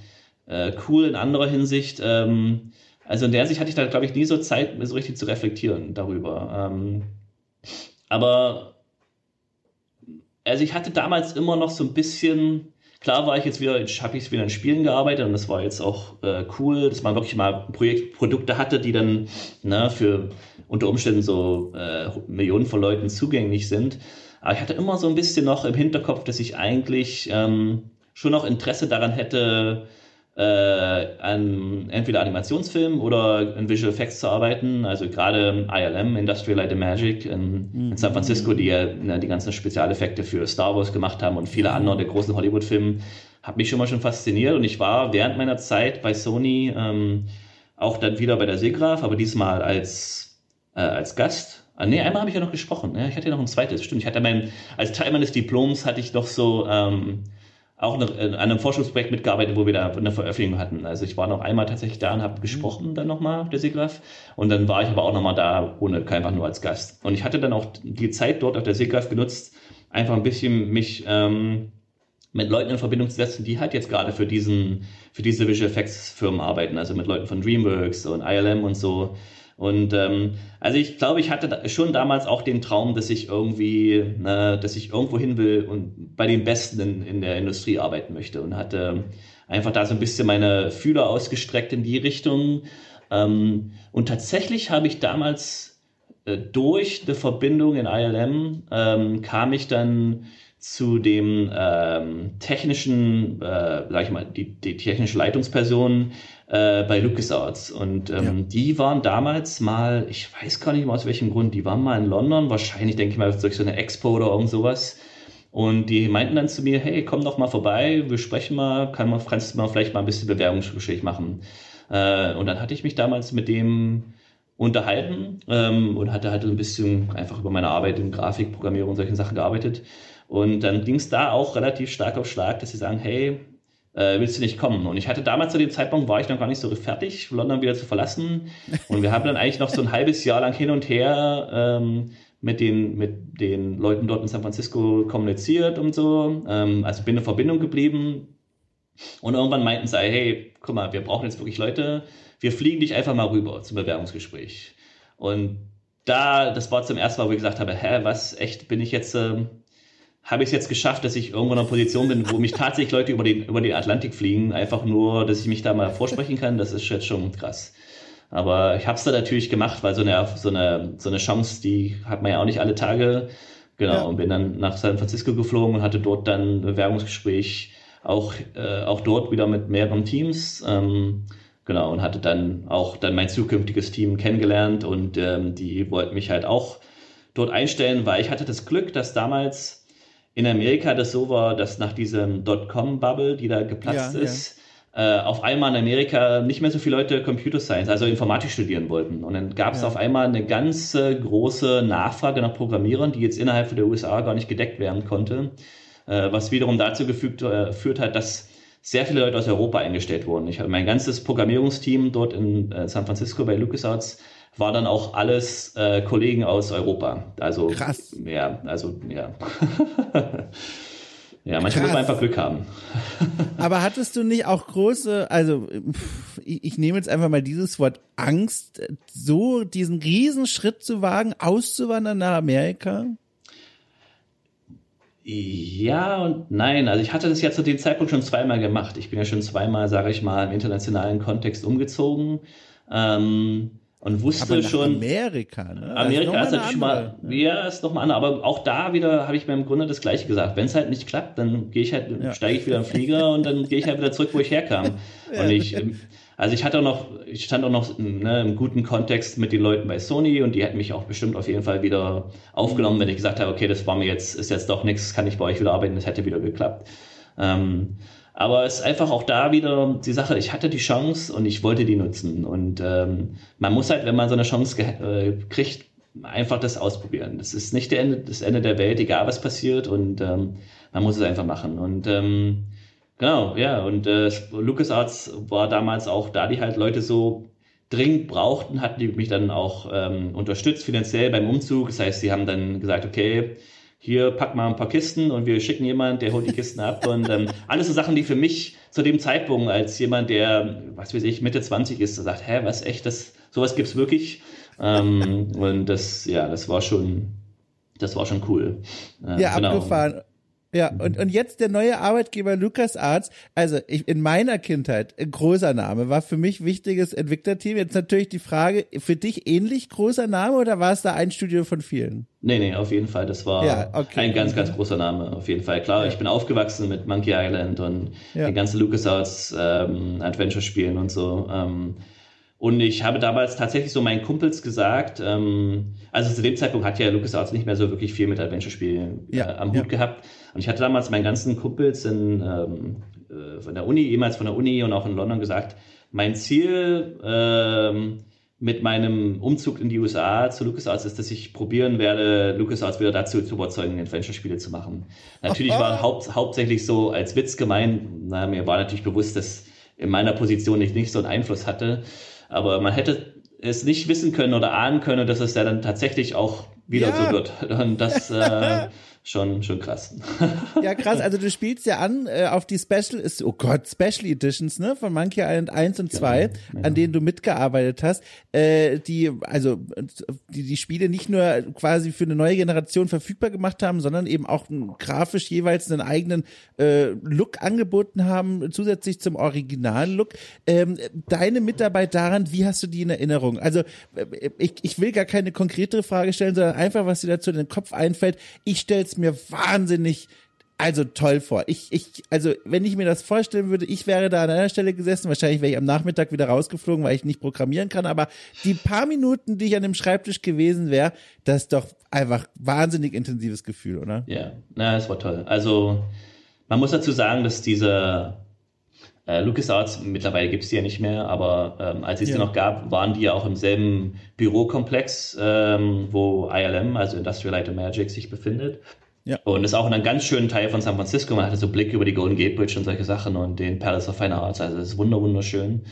äh, cool in anderer Hinsicht. Ähm, also in der Sicht hatte ich da, glaube ich, nie so Zeit, so richtig zu reflektieren darüber. Ähm, aber also ich hatte damals immer noch so ein bisschen, klar war ich jetzt wieder, habe ich wieder in Spielen gearbeitet und das war jetzt auch äh, cool, dass man wirklich mal Projekt, Produkte hatte, die dann ne, für unter Umständen so äh, Millionen von Leuten zugänglich sind. Aber ich hatte immer so ein bisschen noch im Hinterkopf, dass ich eigentlich ähm, schon noch Interesse daran hätte, äh, an entweder Animationsfilmen oder in Visual Effects zu arbeiten. Also gerade ILM, Industrial Light and Magic in, mhm. in San Francisco, die ja ne, die ganzen Spezialeffekte für Star Wars gemacht haben und viele andere der großen Hollywood-Filme, hat mich schon mal schon fasziniert. Und ich war während meiner Zeit bei Sony ähm, auch dann wieder bei der Segraf, aber diesmal als, äh, als Gast. Ah, nee, einmal habe ich ja noch gesprochen. Ja, ich hatte ja noch ein zweites, stimmt. Ich hatte mein, als Teil meines Diploms hatte ich noch so ähm, auch an einem Forschungsprojekt mitgearbeitet, wo wir da eine Veröffentlichung hatten. Also ich war noch einmal tatsächlich da und habe gesprochen dann nochmal auf der SIGGRAPH und dann war ich aber auch nochmal da, ohne einfach nur als Gast. Und ich hatte dann auch die Zeit dort auf der SIGGRAPH genutzt, einfach ein bisschen mich ähm, mit Leuten in Verbindung zu setzen, die halt jetzt gerade für diesen, für diese Visual Effects Firmen arbeiten, also mit Leuten von DreamWorks und ILM und so, und ähm, also ich glaube, ich hatte schon damals auch den Traum, dass ich irgendwie, ne, dass ich irgendwo hin will und bei den Besten in, in der Industrie arbeiten möchte und hatte einfach da so ein bisschen meine Fühler ausgestreckt in die Richtung. Ähm, und tatsächlich habe ich damals äh, durch eine Verbindung in ILM ähm, kam ich dann zu dem ähm, technischen, äh, sag ich mal, die, die technische Leitungsperson äh, bei LucasArts. Und ähm, ja. die waren damals mal, ich weiß gar nicht mal aus welchem Grund, die waren mal in London, wahrscheinlich denke ich mal durch so eine Expo oder irgend sowas. Und die meinten dann zu mir, hey, komm doch mal vorbei, wir sprechen mal, kann man, kannst du mal vielleicht mal ein bisschen Bewerbungsgespräch machen. Äh, und dann hatte ich mich damals mit dem unterhalten ähm, und hatte halt ein bisschen einfach über meine Arbeit in Grafikprogrammierung und solchen Sachen gearbeitet. Und dann ging es da auch relativ stark auf Schlag, dass sie sagen, hey, äh, willst du nicht kommen? Und ich hatte damals zu dem Zeitpunkt, war ich noch gar nicht so fertig, London wieder zu verlassen. Und wir haben dann eigentlich noch so ein halbes Jahr lang hin und her ähm, mit, den, mit den Leuten dort in San Francisco kommuniziert und so. Ähm, also bin in Verbindung geblieben. Und irgendwann meinten sie, hey, guck mal, wir brauchen jetzt wirklich Leute, wir fliegen dich einfach mal rüber zum Bewerbungsgespräch. Und da, das war zum ersten Mal, wo ich gesagt habe, hä, was, echt, bin ich jetzt... Ähm, habe ich es jetzt geschafft, dass ich irgendwo in einer Position bin, wo mich tatsächlich Leute über den, über den Atlantik fliegen, einfach nur, dass ich mich da mal vorsprechen kann, das ist jetzt schon krass. Aber ich habe es da natürlich gemacht, weil so eine, so, eine, so eine Chance, die hat man ja auch nicht alle Tage. Genau, ja. und bin dann nach San Francisco geflogen und hatte dort dann ein Bewerbungsgespräch, auch, äh, auch dort wieder mit mehreren Teams. Ähm, genau, und hatte dann auch dann mein zukünftiges Team kennengelernt und ähm, die wollten mich halt auch dort einstellen, weil ich hatte das Glück, dass damals in Amerika das so war, dass nach diesem Dotcom-Bubble, die da geplatzt ja, ist, ja. Äh, auf einmal in Amerika nicht mehr so viele Leute Computer Science, also Informatik studieren wollten. Und dann gab es ja. auf einmal eine ganz äh, große Nachfrage nach Programmierern, die jetzt innerhalb der USA gar nicht gedeckt werden konnte, äh, was wiederum dazu gefügt, äh, führt hat, dass sehr viele Leute aus Europa eingestellt wurden. Ich habe mein ganzes Programmierungsteam dort in äh, San Francisco bei LucasArts war dann auch alles äh, Kollegen aus Europa. Also krass. Ja, also ja. ja, manchmal muss man einfach Glück haben. Aber hattest du nicht auch große, also ich, ich nehme jetzt einfach mal dieses Wort Angst, so diesen Riesenschritt zu wagen, auszuwandern nach Amerika? Ja und nein. Also ich hatte das ja zu dem Zeitpunkt schon zweimal gemacht. Ich bin ja schon zweimal, sage ich mal, im internationalen Kontext umgezogen. Ähm, und wusste schon. Amerika, ne? Amerika ist, ist natürlich mal, ja, ist nochmal anders. Aber auch da wieder habe ich mir im Grunde das Gleiche gesagt. Wenn es halt nicht klappt, dann gehe ich halt, ja. steige ich wieder im Flieger und dann gehe ich halt wieder zurück, wo ich herkam. ja. Und ich, ähm, also ich hatte auch noch, ich stand auch noch ne, im guten Kontext mit den Leuten bei Sony und die hätten mich auch bestimmt auf jeden Fall wieder aufgenommen, wenn ich gesagt habe, okay, das war mir jetzt, ist jetzt doch nichts, kann ich bei euch wieder arbeiten, das hätte wieder geklappt. Ähm, Aber es ist einfach auch da wieder die Sache, ich hatte die Chance und ich wollte die nutzen. Und ähm, man muss halt, wenn man so eine Chance äh, kriegt, einfach das ausprobieren. Das ist nicht Ende, das Ende der Welt, egal was passiert. Und ähm, man muss es einfach machen. Und ähm, genau, ja. Und äh, LucasArts war damals auch, da die halt Leute so dringend brauchten, hatten die mich dann auch ähm, unterstützt finanziell beim Umzug. Das heißt, sie haben dann gesagt, okay, hier pack mal ein paar Kisten und wir schicken jemanden, der holt die Kisten ab. Und ähm, alles so Sachen, die für mich zu dem Zeitpunkt als jemand, der, was weiß ich, Mitte 20 ist, sagt, hä, was echt, das, sowas gibt's wirklich. Ähm, und das, ja, das war schon, das war schon cool. Äh, ja, genau. abgefahren. Ja, und, und jetzt der neue Arbeitgeber Lukas Arts, also ich, in meiner Kindheit, ein großer Name, war für mich wichtiges Entwicklerteam. Jetzt natürlich die Frage, für dich ähnlich großer Name oder war es da ein Studio von vielen? Nee, nee, auf jeden Fall. Das war ja, okay. ein ganz, ganz großer Name, auf jeden Fall. Klar, ja. ich bin aufgewachsen mit Monkey Island und ja. den ganzen LucasArts ähm, Adventure-Spielen und so. Ähm, und ich habe damals tatsächlich so meinen Kumpels gesagt, ähm, also zu dem Zeitpunkt hat ja LucasArts nicht mehr so wirklich viel mit Adventure-Spielen äh, am Hut gehabt. Und ich hatte damals meinen ganzen Kumpels in, ähm, äh, von der Uni, ehemals von der Uni und auch in London gesagt, mein Ziel ähm, mit meinem Umzug in die USA zu LucasArts ist, dass ich probieren werde, LucasArts wieder dazu zu überzeugen, Adventure-Spiele zu machen. Natürlich war haupt, hauptsächlich so als Witz gemeint, na, mir war natürlich bewusst, dass in meiner Position ich nicht so einen Einfluss hatte, aber man hätte es nicht wissen können oder ahnen können, dass es ja dann tatsächlich auch wieder ja. so wird. Und das äh, schon, schon krass. Ja, krass. Also du spielst ja an äh, auf die Special, ist, oh Gott, Special Editions, ne, von Monkey Island 1 und 2, genau, ja. an denen du mitgearbeitet hast, äh, die, also, die, die Spiele nicht nur quasi für eine neue Generation verfügbar gemacht haben, sondern eben auch grafisch jeweils einen eigenen äh, Look angeboten haben, zusätzlich zum Original-Look. Ähm, deine Mitarbeit daran, wie hast du die in Erinnerung? Also, äh, ich, ich will gar keine konkretere Frage stellen, sondern einfach, was dir dazu in den Kopf einfällt. Ich stell's mir wahnsinnig also toll vor. Ich, ich, also wenn ich mir das vorstellen würde, ich wäre da an einer Stelle gesessen, wahrscheinlich wäre ich am Nachmittag wieder rausgeflogen, weil ich nicht programmieren kann, aber die paar Minuten, die ich an dem Schreibtisch gewesen wäre, das ist doch einfach wahnsinnig intensives Gefühl, oder? Ja, na, es war toll. Also man muss dazu sagen, dass diese äh, LucasArts, mittlerweile gibt es die ja nicht mehr, aber ähm, als es ja. sie noch gab, waren die ja auch im selben Bürokomplex, ähm, wo ILM, also Industrial Light and Magic, sich befindet. Ja. Und ist auch in einem ganz schönen Teil von San Francisco. Man hatte so Blick über die Golden Gate Bridge und solche Sachen und den Palace of Fine Arts. Also es ist wunder wunderschön.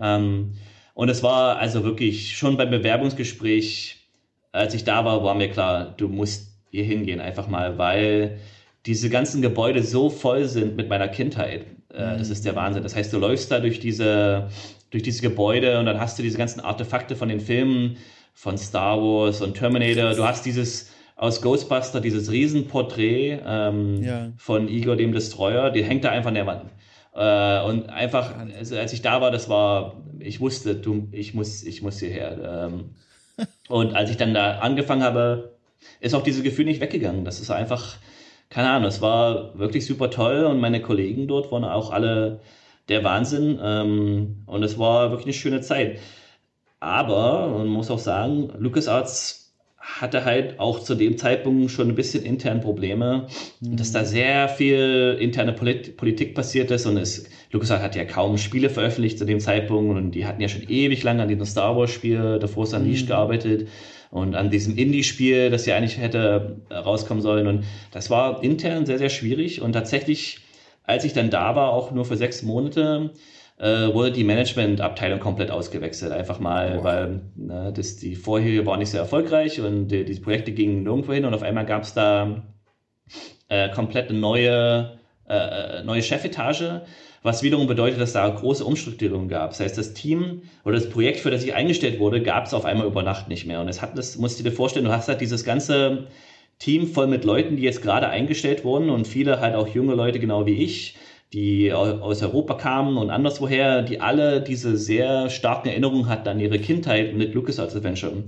Ähm, und es war also wirklich schon beim Bewerbungsgespräch, als ich da war, war mir klar, du musst hier hingehen einfach mal, weil diese ganzen Gebäude so voll sind mit meiner Kindheit. Äh, das ist der Wahnsinn. Das heißt, du läufst da durch diese, durch diese Gebäude und dann hast du diese ganzen Artefakte von den Filmen von Star Wars und Terminator. Du hast dieses aus Ghostbuster, dieses Riesenporträt ähm, ja. von Igor dem Destroyer, die hängt da einfach an der Wand. Äh, und einfach, also als ich da war, das war, ich wusste, du, ich muss, ich muss hierher. Ähm, und als ich dann da angefangen habe, ist auch dieses Gefühl nicht weggegangen. Das ist einfach, keine Ahnung, es war wirklich super toll und meine Kollegen dort waren auch alle der Wahnsinn. Ähm, und es war wirklich eine schöne Zeit. Aber man muss auch sagen, LucasArts hatte halt auch zu dem Zeitpunkt schon ein bisschen intern Probleme, mhm. dass da sehr viel interne Polit Politik passiert ist und es, LucasArts hat ja kaum Spiele veröffentlicht zu dem Zeitpunkt und die hatten ja schon ewig lange an diesem Star Wars Spiel, The Force Unleashed mhm. gearbeitet und an diesem Indie-Spiel, das ja eigentlich hätte rauskommen sollen und das war intern sehr, sehr schwierig und tatsächlich, als ich dann da war, auch nur für sechs Monate, äh, wurde die Managementabteilung komplett ausgewechselt. Einfach mal, oh. weil ne, das, die vorherige war nicht sehr erfolgreich und die, die Projekte gingen nirgendwo hin und auf einmal gab es da äh, komplett neue, äh, äh, neue Chefetage, was wiederum bedeutet, dass da große Umstrukturierungen gab. Das heißt, das Team oder das Projekt, für das ich eingestellt wurde, gab es auf einmal über Nacht nicht mehr. Und es hat, das musst du dir vorstellen, du hast halt dieses ganze Team voll mit Leuten, die jetzt gerade eingestellt wurden und viele halt auch junge Leute, genau wie ich, die aus Europa kamen und anderswoher, die alle diese sehr starken Erinnerungen hatten an ihre Kindheit mit LucasArts Adventure.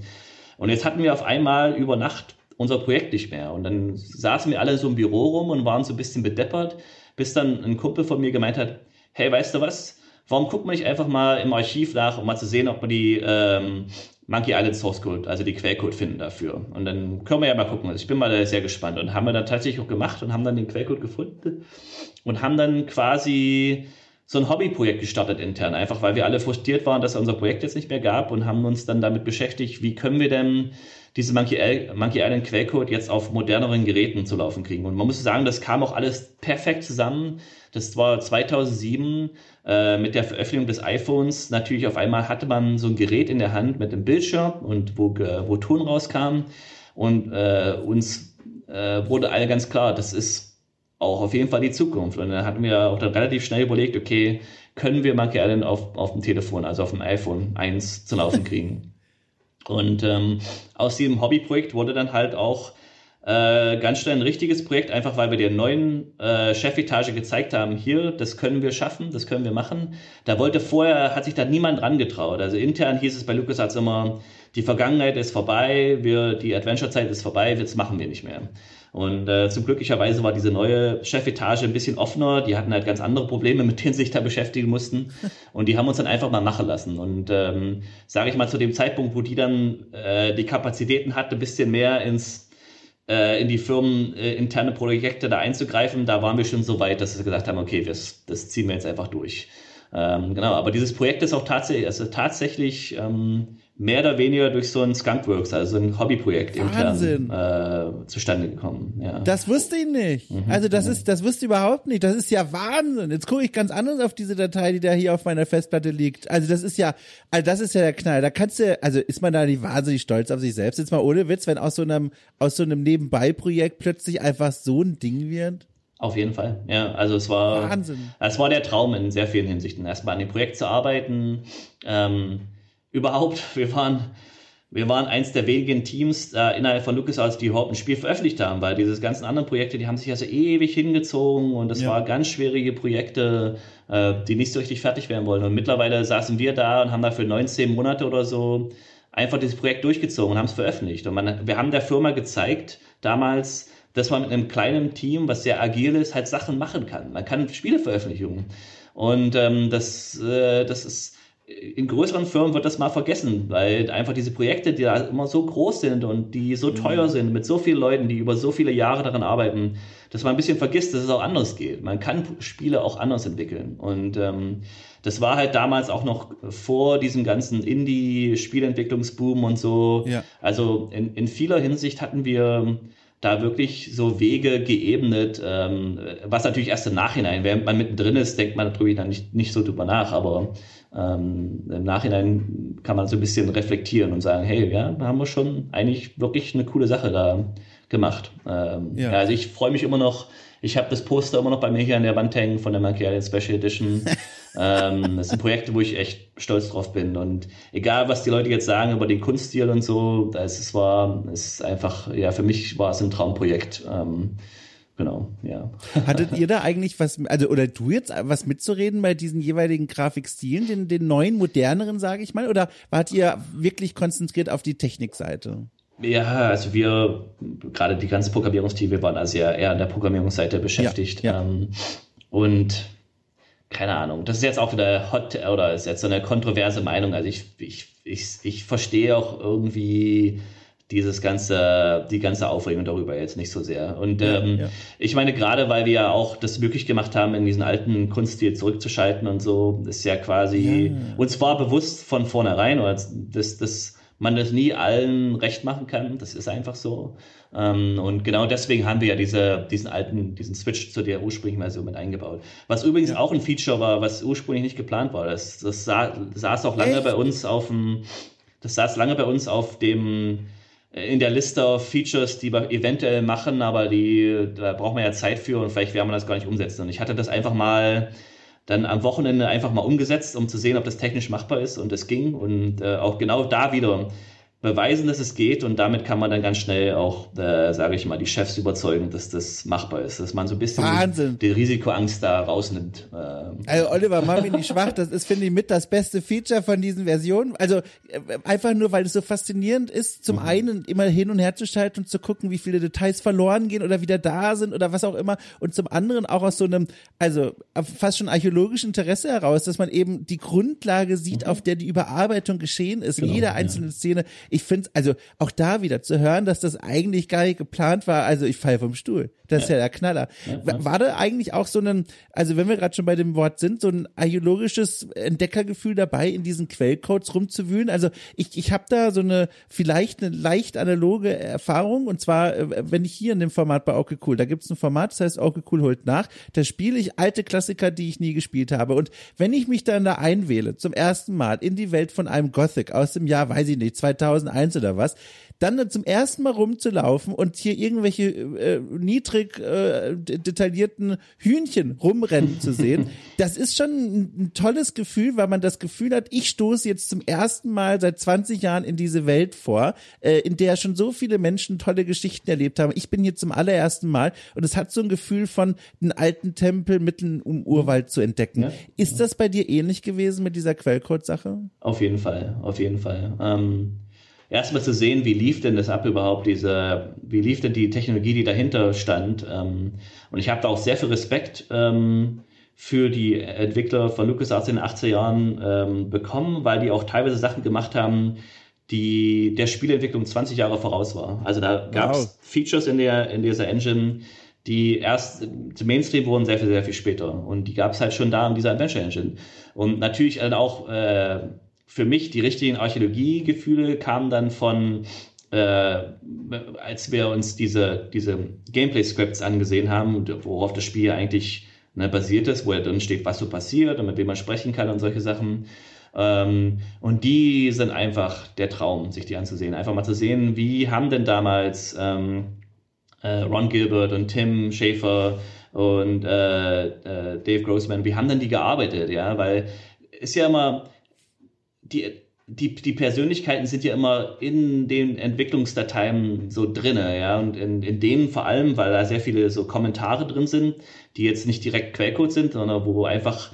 Und jetzt hatten wir auf einmal über Nacht unser Projekt nicht mehr. Und dann saßen wir alle so im Büro rum und waren so ein bisschen bedeppert, bis dann ein Kumpel von mir gemeint hat, hey, weißt du was, warum guckt man nicht einfach mal im Archiv nach, um mal zu sehen, ob man die ähm, Monkey Island Source Code, also die Quellcode finden dafür. Und dann können wir ja mal gucken. Also ich bin mal sehr gespannt. Und haben wir dann tatsächlich auch gemacht und haben dann den Quellcode gefunden und haben dann quasi so ein Hobbyprojekt gestartet intern, einfach weil wir alle frustriert waren, dass es unser Projekt jetzt nicht mehr gab und haben uns dann damit beschäftigt, wie können wir denn diese Monkey, Island Quellcode jetzt auf moderneren Geräten zu laufen kriegen. Und man muss sagen, das kam auch alles perfekt zusammen. Das war 2007 äh, mit der Veröffentlichung des iPhones. Natürlich auf einmal hatte man so ein Gerät in der Hand mit einem Bildschirm und wo, wo Ton rauskam. Und äh, uns äh, wurde alle ganz klar, das ist auch auf jeden Fall die Zukunft. Und dann hatten wir auch dann relativ schnell überlegt, okay, können wir Monkey Island auf, auf dem Telefon, also auf dem iPhone 1 zu laufen kriegen? Und ähm, aus diesem Hobbyprojekt wurde dann halt auch äh, ganz schnell ein richtiges Projekt, einfach weil wir der neuen äh, Chefetage gezeigt haben, hier, das können wir schaffen, das können wir machen. Da wollte vorher, hat sich da niemand dran getraut. Also intern hieß es bei LucasArts immer, die Vergangenheit ist vorbei, wir, die Adventure-Zeit ist vorbei, jetzt machen wir nicht mehr. Und äh, zum glücklicherweise war diese neue Chefetage ein bisschen offener. Die hatten halt ganz andere Probleme, mit denen sie sich da beschäftigen mussten. Und die haben uns dann einfach mal machen lassen. Und ähm, sage ich mal, zu dem Zeitpunkt, wo die dann äh, die Kapazitäten hatte, ein bisschen mehr ins äh, in die Firmen äh, interne Projekte da einzugreifen, da waren wir schon so weit, dass wir gesagt haben, okay, das, das ziehen wir jetzt einfach durch. Ähm, genau, aber dieses Projekt ist auch tatsächlich, also tatsächlich ähm, mehr oder weniger durch so ein Skunkworks, also ein Hobbyprojekt intern äh, zustande gekommen. Ja. Das wusste ich nicht. Mhm, also das ist, das wusste ich überhaupt nicht. Das ist ja Wahnsinn. Jetzt gucke ich ganz anders auf diese Datei, die da hier auf meiner Festplatte liegt. Also das ist ja, also das ist ja der Knall. Da kannst du, also ist man da nicht wahnsinnig stolz auf sich selbst. Jetzt mal ohne Witz, wenn aus so einem, aus so einem Nebenbei-Projekt plötzlich einfach so ein Ding wird. Auf jeden Fall, ja. Also es war, Wahnsinn. es war der Traum in sehr vielen Hinsichten. Erstmal an dem Projekt zu arbeiten, ähm, überhaupt, wir waren, wir waren eins der wenigen Teams äh, innerhalb von LucasArts, die überhaupt ein Spiel veröffentlicht haben, weil diese ganzen anderen Projekte, die haben sich also ewig hingezogen und das ja. waren ganz schwierige Projekte, äh, die nicht so richtig fertig werden wollen. Und mittlerweile saßen wir da und haben da für 19 Monate oder so einfach dieses Projekt durchgezogen und haben es veröffentlicht. Und man, wir haben der Firma gezeigt, damals, dass man mit einem kleinen Team, was sehr agil ist, halt Sachen machen kann. Man kann Spiele veröffentlichen. Und ähm, das, äh, das ist in größeren Firmen wird das mal vergessen, weil einfach diese Projekte, die da immer so groß sind und die so mhm. teuer sind, mit so vielen Leuten, die über so viele Jahre daran arbeiten, dass man ein bisschen vergisst, dass es auch anders geht. Man kann Spiele auch anders entwickeln. Und ähm, das war halt damals auch noch vor diesem ganzen Indie-Spielentwicklungsboom und so. Ja. Also in, in vieler Hinsicht hatten wir da wirklich so Wege geebnet, ähm, was natürlich erst im Nachhinein, während man mittendrin ist, denkt man natürlich dann nicht, nicht so drüber nach, aber ähm, im Nachhinein kann man so ein bisschen reflektieren und sagen, hey, ja, da haben wir schon eigentlich wirklich eine coole Sache da gemacht. Ähm, ja. ja. also ich freue mich immer noch, ich habe das Poster immer noch bei mir hier an der Wand hängen von der Monkey Island Special Edition. ähm, das sind Projekte, wo ich echt stolz drauf bin. Und egal, was die Leute jetzt sagen über den Kunststil und so, es war, es ist einfach, ja, für mich war es ein Traumprojekt. Ähm, Genau, ja. Hattet ihr da eigentlich was, also oder du jetzt was mitzureden bei diesen jeweiligen Grafikstilen, den, den neuen, moderneren, sage ich mal, oder wart ihr wirklich konzentriert auf die Technikseite? Ja, also wir, gerade die ganze Programmierungsteam, wir waren also ja eher an der Programmierungsseite beschäftigt. Ja, ja. Ähm, und keine Ahnung, das ist jetzt auch wieder hot oder ist jetzt so eine kontroverse Meinung. Also ich, ich, ich, ich verstehe auch irgendwie dieses ganze, die ganze Aufregung darüber jetzt nicht so sehr. Und ähm, ja. ich meine, gerade weil wir ja auch das möglich gemacht haben, in diesen alten Kunststil zurückzuschalten und so, ist ja quasi, ja. uns war bewusst von vornherein, dass, dass man das nie allen recht machen kann. Das ist einfach so. Ähm, und genau deswegen haben wir ja diese, diesen alten, diesen Switch zu der ursprünglichen Version mit eingebaut. Was übrigens auch ein Feature war, was ursprünglich nicht geplant war. Das, das saß auch lange Echt? bei uns auf dem, das saß lange bei uns auf dem, in der Liste of Features, die wir eventuell machen, aber die, da braucht man ja Zeit für und vielleicht werden wir das gar nicht umsetzen. Und ich hatte das einfach mal dann am Wochenende einfach mal umgesetzt, um zu sehen, ob das technisch machbar ist und es ging. Und äh, auch genau da wieder beweisen, dass es geht und damit kann man dann ganz schnell auch, äh, sage ich mal, die Chefs überzeugen, dass das machbar ist, dass man so ein bisschen Wahnsinn. die Risikoangst da rausnimmt. Ähm. Also Oliver, mach mich nicht schwach, das ist, finde ich, mit das beste Feature von diesen Versionen. Also äh, einfach nur, weil es so faszinierend ist, zum mhm. einen immer hin und her zu schalten und zu gucken, wie viele Details verloren gehen oder wieder da sind oder was auch immer und zum anderen auch aus so einem, also fast schon archäologischen Interesse heraus, dass man eben die Grundlage sieht, mhm. auf der die Überarbeitung geschehen ist, genau, jeder einzelne ja. Szene ich finde also auch da wieder zu hören, dass das eigentlich gar nicht geplant war, also ich fall vom Stuhl. Das ja. ist ja der Knaller. Ja, war da eigentlich auch so ein, also wenn wir gerade schon bei dem Wort sind, so ein archäologisches Entdeckergefühl dabei, in diesen Quellcodes rumzuwühlen? Also ich, ich habe da so eine, vielleicht eine leicht analoge Erfahrung und zwar, äh, wenn ich hier in dem Format bei Okay Cool, da gibt es ein Format, das heißt Okay Cool holt nach, da spiele ich alte Klassiker, die ich nie gespielt habe und wenn ich mich dann da einwähle, zum ersten Mal in die Welt von einem Gothic aus dem Jahr, weiß ich nicht, 2000 2001 oder was, dann zum ersten Mal rumzulaufen und hier irgendwelche äh, niedrig äh, detaillierten Hühnchen rumrennen zu sehen, das ist schon ein, ein, tolles Gefühl, weil man das Gefühl hat, ich stoße jetzt zum ersten Mal seit 20 Jahren in diese Welt vor, äh, in der schon so viele Menschen tolle Geschichten erlebt haben. Ich bin hier zum allerersten Mal und es hat so ein Gefühl von den alten Tempel mitten im Urwald zu entdecken. Ja, ist das bei dir ähnlich gewesen mit dieser Quellcode-Sache? Auf jeden Fall, auf jeden Fall. Ähm erstmal zu sehen, wie lief denn das ab überhaupt, diese, wie lief denn die Technologie, die dahinter stand. Ähm, und ich habe da auch sehr viel Respekt ähm, für die Entwickler von LucasArts in den 80er Jahren ähm, bekommen, weil die auch teilweise Sachen gemacht haben, die der Spielentwicklung 20 Jahre voraus war. Also da gab es wow. Features in, der, in dieser Engine, die erst zum Mainstream wurden sehr viel, sehr viel später. Und die gab es halt schon da in dieser Adventure Engine. Und natürlich dann auch äh, für mich die richtigen Archäologiegefühle kamen dann von, äh, als wir uns diese, diese Gameplay-Scripts angesehen haben, worauf das Spiel eigentlich ne, basiert ist, wo ja drin steht, was so passiert und mit wem man sprechen kann und solche Sachen. Ähm, und die sind einfach der Traum, sich die anzusehen. Einfach mal zu sehen, wie haben denn damals ähm, äh, Ron Gilbert und Tim Schafer und äh, äh, Dave Grossman, wie haben denn die gearbeitet, ja, weil ist ja immer, die, die, die Persönlichkeiten sind ja immer in den Entwicklungsdateien so drinne, ja, und in, in denen vor allem, weil da sehr viele so Kommentare drin sind, die jetzt nicht direkt Quellcode sind, sondern wo einfach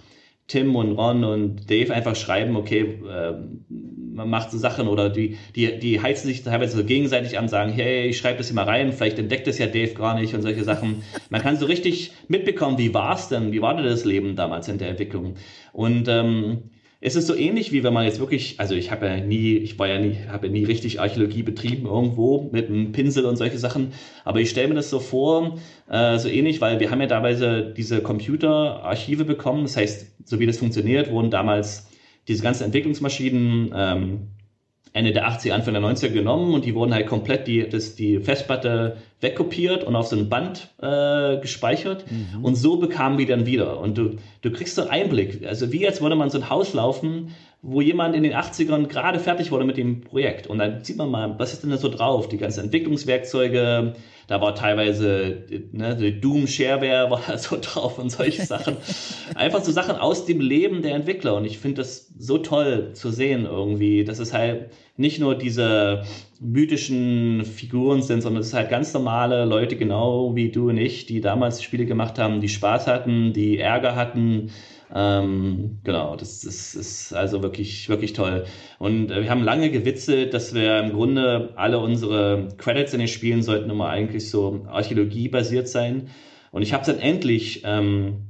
Tim und Ron und Dave einfach schreiben, okay, äh, man macht so Sachen oder die, die, die heizen sich teilweise so gegenseitig an, sagen, hey, ich schreibe das hier mal rein, vielleicht entdeckt das ja Dave gar nicht und solche Sachen. Man kann so richtig mitbekommen, wie war es denn, wie war denn das Leben damals in der Entwicklung? Und ähm, es ist so ähnlich wie wenn man jetzt wirklich, also ich habe ja nie, ich war ja nie, habe ja nie richtig Archäologie betrieben irgendwo mit einem Pinsel und solche Sachen, aber ich stelle mir das so vor, äh, so ähnlich, weil wir haben ja damals diese Computerarchive bekommen, das heißt, so wie das funktioniert, wurden damals diese ganzen Entwicklungsmaschinen ähm, Ende der 80er, Anfang der 90er genommen und die wurden halt komplett die, das, die Festplatte wegkopiert und auf so ein Band äh, gespeichert mhm. und so bekamen wir dann wieder. Und du, du kriegst so einen Einblick, also wie als würde man so ein Haus laufen, wo jemand in den 80ern gerade fertig wurde mit dem Projekt. Und dann sieht man mal, was ist denn da so drauf? Die ganzen Entwicklungswerkzeuge, da war teilweise ne, Doom Shareware war so drauf und solche Sachen. Einfach so Sachen aus dem Leben der Entwickler. Und ich finde das so toll zu sehen irgendwie, dass es halt nicht nur diese mythischen Figuren sind, sondern es ist halt ganz normale Leute, genau wie du und ich, die damals Spiele gemacht haben, die Spaß hatten, die Ärger hatten, ähm, genau, das, das ist also wirklich, wirklich toll. Und äh, wir haben lange gewitzelt, dass wir im Grunde alle unsere Credits in den Spielen sollten immer eigentlich so Archäologie-basiert sein. Und ich habe dann endlich ähm,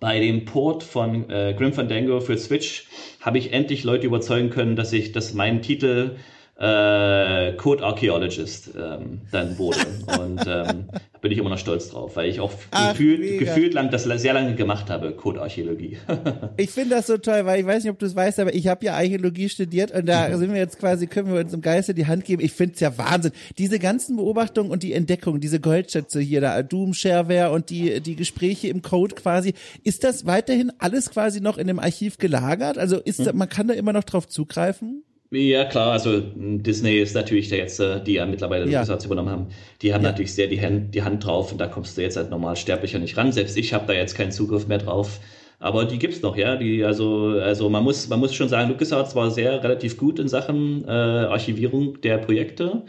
bei dem Port von äh, Grim Fandango für Switch habe ich endlich Leute überzeugen können, dass ich, dass mein Titel äh, Code Archaeologist ähm, dann wurde. Und ähm, bin ich immer noch stolz drauf, weil ich auch Ach, gefühlt, gefühlt lang das sehr lange gemacht habe, Code Archäologie. ich finde das so toll, weil ich weiß nicht, ob du es weißt, aber ich habe ja Archäologie studiert und da sind wir jetzt quasi, können wir uns im Geiste die Hand geben. Ich finde es ja Wahnsinn. Diese ganzen Beobachtungen und die Entdeckungen, diese Goldschätze hier, da Doom Shareware und die, die Gespräche im Code quasi, ist das weiterhin alles quasi noch in dem Archiv gelagert? Also ist mhm. da, man kann da immer noch drauf zugreifen? Ja, klar, also Disney ist natürlich der jetzt, äh, die ja mittlerweile ja. LucasArts übernommen haben, die haben ja. natürlich sehr die Hand, die Hand drauf und da kommst du jetzt als normal Sterblicher nicht ran. Selbst ich habe da jetzt keinen Zugriff mehr drauf. Aber die gibt's noch, ja. Die, also, also man muss, man muss schon sagen, LucasArts war sehr relativ gut in Sachen äh, Archivierung der Projekte.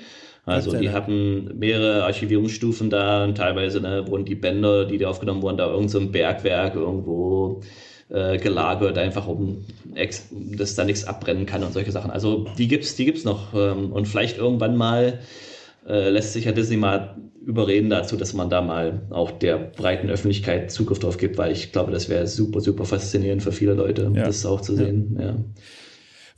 Also die hatten mehrere Archivierungsstufen da und teilweise ne, wurden die Bänder, die da aufgenommen wurden, da irgend so ein Bergwerk irgendwo äh, gelagert, einfach um dass da nichts abbrennen kann und solche Sachen. Also die gibt's, die gibt's noch. Ähm, und vielleicht irgendwann mal äh, lässt sich ja Disney mal überreden dazu, dass man da mal auch der breiten Öffentlichkeit Zugriff drauf gibt, weil ich glaube, das wäre super, super faszinierend für viele Leute, ja. das auch zu sehen. Ja. ja.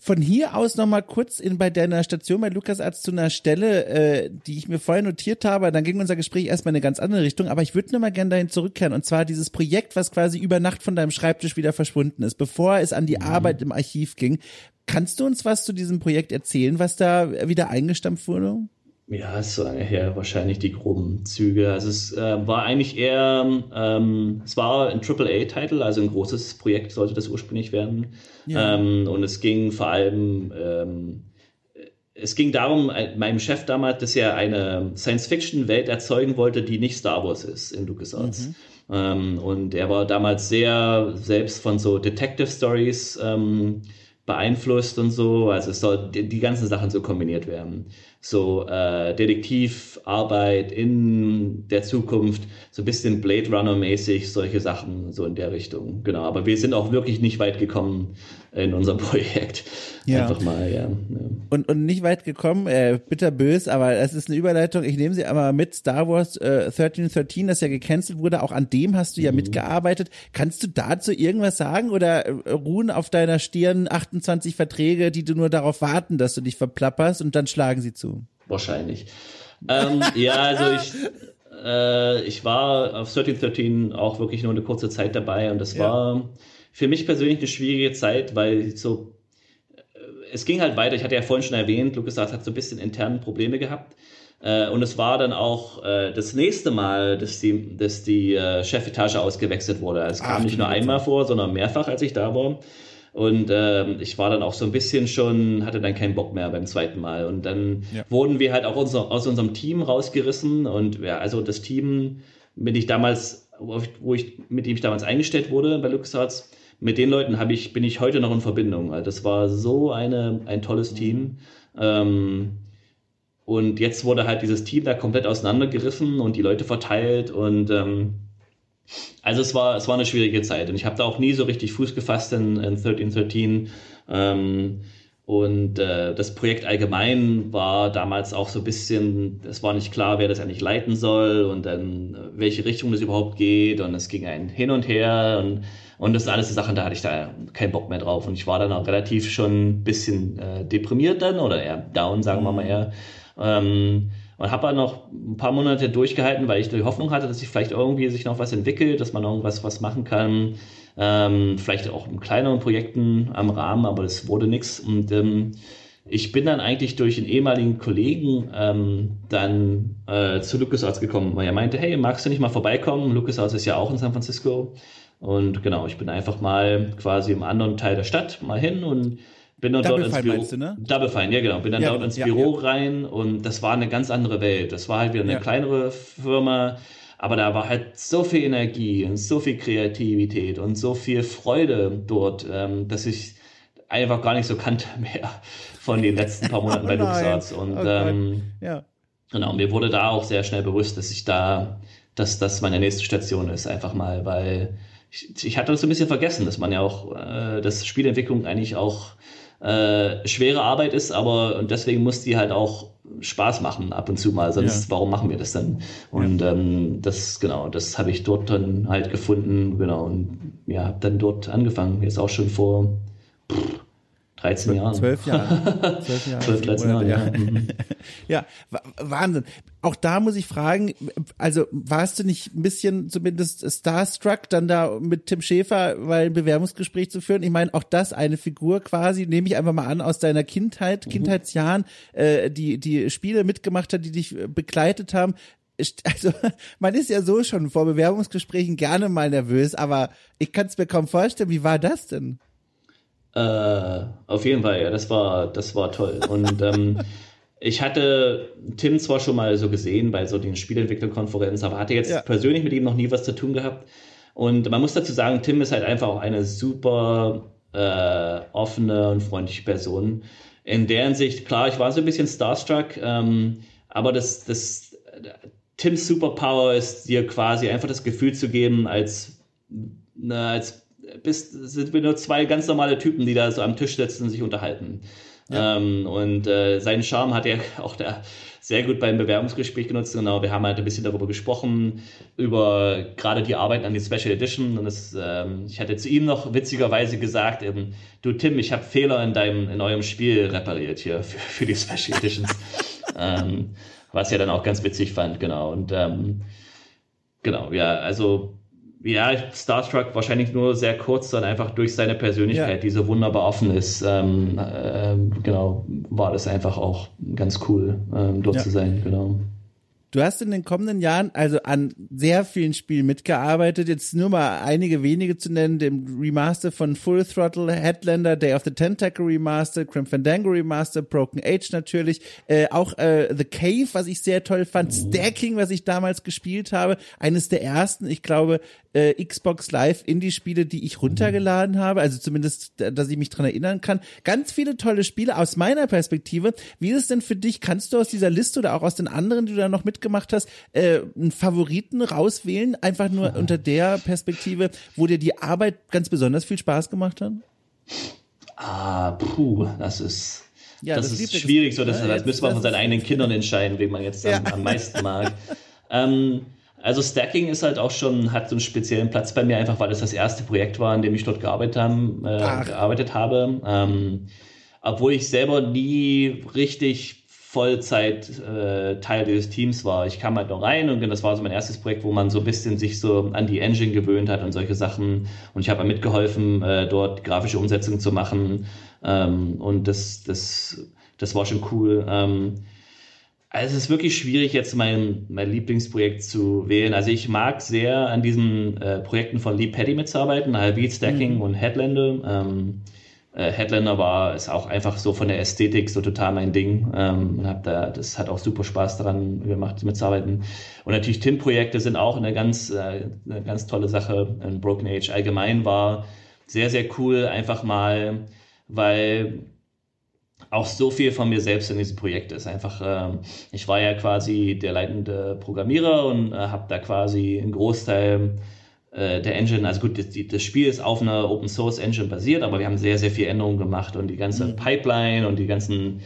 Von hier aus nochmal kurz in, bei deiner Station bei LukasArts zu einer Stelle, äh, die ich mir vorher notiert habe. Dann ging unser Gespräch erstmal in eine ganz andere Richtung, aber ich würde nochmal gerne dahin zurückkehren. Und zwar dieses Projekt, was quasi über Nacht von deinem Schreibtisch wieder verschwunden ist, bevor es an die mhm. Arbeit im Archiv ging. Kannst du uns was zu diesem Projekt erzählen, was da wieder eingestampft wurde? Ja, ist so lange her, wahrscheinlich die groben Züge. Also es äh, war eigentlich eher, ähm, es war ein AAA-Titel, also ein großes Projekt sollte das ursprünglich werden. Ja. Ähm, und es ging vor allem, ähm, es ging darum, äh, meinem Chef damals, dass er eine Science-Fiction-Welt erzeugen wollte, die nicht Star Wars ist in LucasArts. Mhm. Ähm, und er war damals sehr selbst von so Detective-Stories ähm, beeinflusst und so. Also es soll die, die ganzen Sachen so kombiniert werden so äh, Detektivarbeit in der Zukunft, so ein bisschen Blade Runner-mäßig, solche Sachen, so in der Richtung. Genau, aber wir sind auch wirklich nicht weit gekommen in unserem Projekt. Ja. Einfach mal, ja. ja. Und, und nicht weit gekommen, äh, bitterbös, aber es ist eine Überleitung. Ich nehme sie einmal mit. Star Wars äh, 1313, das ja gecancelt wurde, auch an dem hast du ja mhm. mitgearbeitet. Kannst du dazu irgendwas sagen oder äh, ruhen auf deiner Stirn 28 Verträge, die du nur darauf warten, dass du dich verplapperst und dann schlagen sie zu? Wahrscheinlich. Ähm, ja, also ich, äh, ich war auf 1313 auch wirklich nur eine kurze Zeit dabei und das ja. war für mich persönlich eine schwierige Zeit, weil so äh, es ging halt weiter. Ich hatte ja vorhin schon erwähnt, Lukas hat so ein bisschen interne Probleme gehabt. Äh, und es war dann auch äh, das nächste Mal, dass die, dass die äh, Chefetage ausgewechselt wurde. Es kam Ach, nicht nur einmal vor, sondern mehrfach, als ich da war. Und ähm, ich war dann auch so ein bisschen schon, hatte dann keinen Bock mehr beim zweiten Mal. Und dann ja. wurden wir halt auch unser, aus unserem Team rausgerissen. Und ja, also das Team, mit ich damals, wo ich, mit dem ich damals eingestellt wurde bei LucasArts, mit den Leuten habe ich, bin ich heute noch in Verbindung. Also das war so eine, ein tolles mhm. Team. Ähm, und jetzt wurde halt dieses Team da komplett auseinandergerissen und die Leute verteilt und ähm, also es war, es war eine schwierige Zeit und ich habe da auch nie so richtig Fuß gefasst in, in 1313. Ähm, und äh, das Projekt allgemein war damals auch so ein bisschen, es war nicht klar, wer das eigentlich leiten soll und dann welche Richtung das überhaupt geht und es ging ein hin und her und, und das alles die Sachen, da hatte ich da keinen Bock mehr drauf und ich war dann auch relativ schon ein bisschen äh, deprimiert dann oder eher down, sagen wir mal eher. Ähm, und habe dann noch ein paar Monate durchgehalten, weil ich die Hoffnung hatte, dass sich vielleicht irgendwie sich noch was entwickelt, dass man irgendwas was machen kann. Ähm, vielleicht auch in kleineren Projekten am Rahmen, aber es wurde nichts. Und ähm, ich bin dann eigentlich durch einen ehemaligen Kollegen ähm, dann äh, zu LucasArts gekommen, weil er meinte, hey, magst du nicht mal vorbeikommen? LucasArts ist ja auch in San Francisco. Und genau, ich bin einfach mal quasi im anderen Teil der Stadt mal hin und bin dann Double dort ins Büro. Du, ne? Double Fine, ja genau. Bin dann ja, dort ins ja, Büro ja. rein und das war eine ganz andere Welt. Das war halt wieder eine kleinere Firma, aber da war halt so viel Energie und so viel Kreativität und so viel Freude dort, ähm, dass ich einfach gar nicht so kannte mehr von den letzten paar Monaten bei LuxArts. Und oh ähm, ja. genau, mir wurde da auch sehr schnell bewusst, dass ich da, dass das meine nächste Station ist, einfach mal, weil ich, ich hatte das so ein bisschen vergessen, dass man ja auch, äh, dass Spielentwicklung eigentlich auch äh, schwere Arbeit ist, aber und deswegen muss die halt auch Spaß machen ab und zu mal, sonst ja. warum machen wir das denn? Und ja. ähm, das genau, das habe ich dort dann halt gefunden, genau und ja, habe dann dort angefangen, jetzt auch schon vor pff, 13 Jahren. Zwölf Jahre. Zwölf Jahre. 12, 13 Jahre, ja. Mhm. ja, Wahnsinn. Auch da muss ich fragen, also warst du nicht ein bisschen zumindest starstruck, dann da mit Tim Schäfer weil ein Bewerbungsgespräch zu führen? Ich meine, auch das eine Figur quasi, nehme ich einfach mal an, aus deiner Kindheit, mhm. Kindheitsjahren, äh, die, die Spiele mitgemacht hat, die dich begleitet haben also man ist ja so schon vor Bewerbungsgesprächen gerne mal nervös, aber ich kann es mir kaum vorstellen, wie war das denn? Äh, auf jeden Fall, ja, das war, das war toll. Und ähm, ich hatte Tim zwar schon mal so gesehen bei so den Spielentwicklerkonferenzen, aber hatte jetzt ja. persönlich mit ihm noch nie was zu tun gehabt. Und man muss dazu sagen, Tim ist halt einfach auch eine super äh, offene und freundliche Person. In deren Sicht, klar, ich war so ein bisschen starstruck, ähm, aber das, das, Tims Superpower ist dir quasi einfach das Gefühl zu geben, als, na, als bist, sind wir nur zwei ganz normale Typen, die da so am Tisch sitzen und sich unterhalten. Ja. Ähm, und äh, seinen Charme hat er auch da sehr gut beim Bewerbungsgespräch genutzt. Genau, wir haben halt ein bisschen darüber gesprochen, über gerade die Arbeit an die Special Edition. Und das, ähm, ich hatte zu ihm noch witzigerweise gesagt, eben, du Tim, ich habe Fehler in deinem, in eurem Spiel repariert hier für, für die Special Editions. ähm, was er dann auch ganz witzig fand, genau. Und ähm, genau, ja, also ja, Starstruck wahrscheinlich nur sehr kurz, dann einfach durch seine Persönlichkeit, ja. die so wunderbar offen ist. Ähm, äh, genau, war das einfach auch ganz cool, ähm, dort ja. zu sein, genau. Du hast in den kommenden Jahren also an sehr vielen Spielen mitgearbeitet. Jetzt nur mal einige wenige zu nennen. Dem Remaster von Full Throttle, Headlander, Day of the Tentacle Remaster, Crim Fandango Remaster, Broken Age natürlich. Äh, auch äh, The Cave, was ich sehr toll fand. Stacking, was ich damals gespielt habe. Eines der ersten, ich glaube, äh, Xbox Live Indie-Spiele, die ich runtergeladen habe. Also zumindest, dass ich mich dran erinnern kann. Ganz viele tolle Spiele aus meiner Perspektive. Wie ist es denn für dich? Kannst du aus dieser Liste oder auch aus den anderen, die du da noch mitgemacht hast, äh, einen Favoriten rauswählen? Einfach nur ja. unter der Perspektive, wo dir die Arbeit ganz besonders viel Spaß gemacht hat? Ah, puh, das ist ja, das, das ist schwierig, so dass ja, das müssen wir von seinen eigenen Kindern entscheiden, wen man jetzt ja. am, meisten mag. ähm, also Stacking ist halt auch schon, hat so einen speziellen Platz bei mir, einfach weil es das erste Projekt war, in dem ich dort gearbeitet, haben, äh, gearbeitet habe. Ähm, obwohl ich selber nie richtig Vollzeit äh, Teil dieses Teams war. Ich kam halt noch rein und das war so mein erstes Projekt, wo man so ein bisschen sich so an die Engine gewöhnt hat und solche Sachen. Und ich habe mitgeholfen, äh, dort grafische Umsetzungen zu machen. Ähm, und das, das, das war schon cool. Ähm, also es ist wirklich schwierig, jetzt mein, mein Lieblingsprojekt zu wählen. Also ich mag sehr an diesen äh, Projekten von Lee Petty mitzuarbeiten, Beat Stacking mhm. und Headlander. Ähm, äh, Headlander war ist auch einfach so von der Ästhetik so total mein Ding. Ähm, hab da, das hat auch super Spaß daran gemacht, mitzuarbeiten. Und natürlich TIM-Projekte sind auch eine ganz, äh, eine ganz tolle Sache. In Broken Age allgemein war sehr, sehr cool, einfach mal, weil auch so viel von mir selbst in diesem Projekt ist. Einfach, ähm, ich war ja quasi der leitende Programmierer und äh, habe da quasi einen Großteil äh, der Engine, also gut, das, das, Spiel ist auf einer Open Source Engine basiert, aber wir haben sehr, sehr viel Änderungen gemacht und die ganze mhm. Pipeline und die ganzen,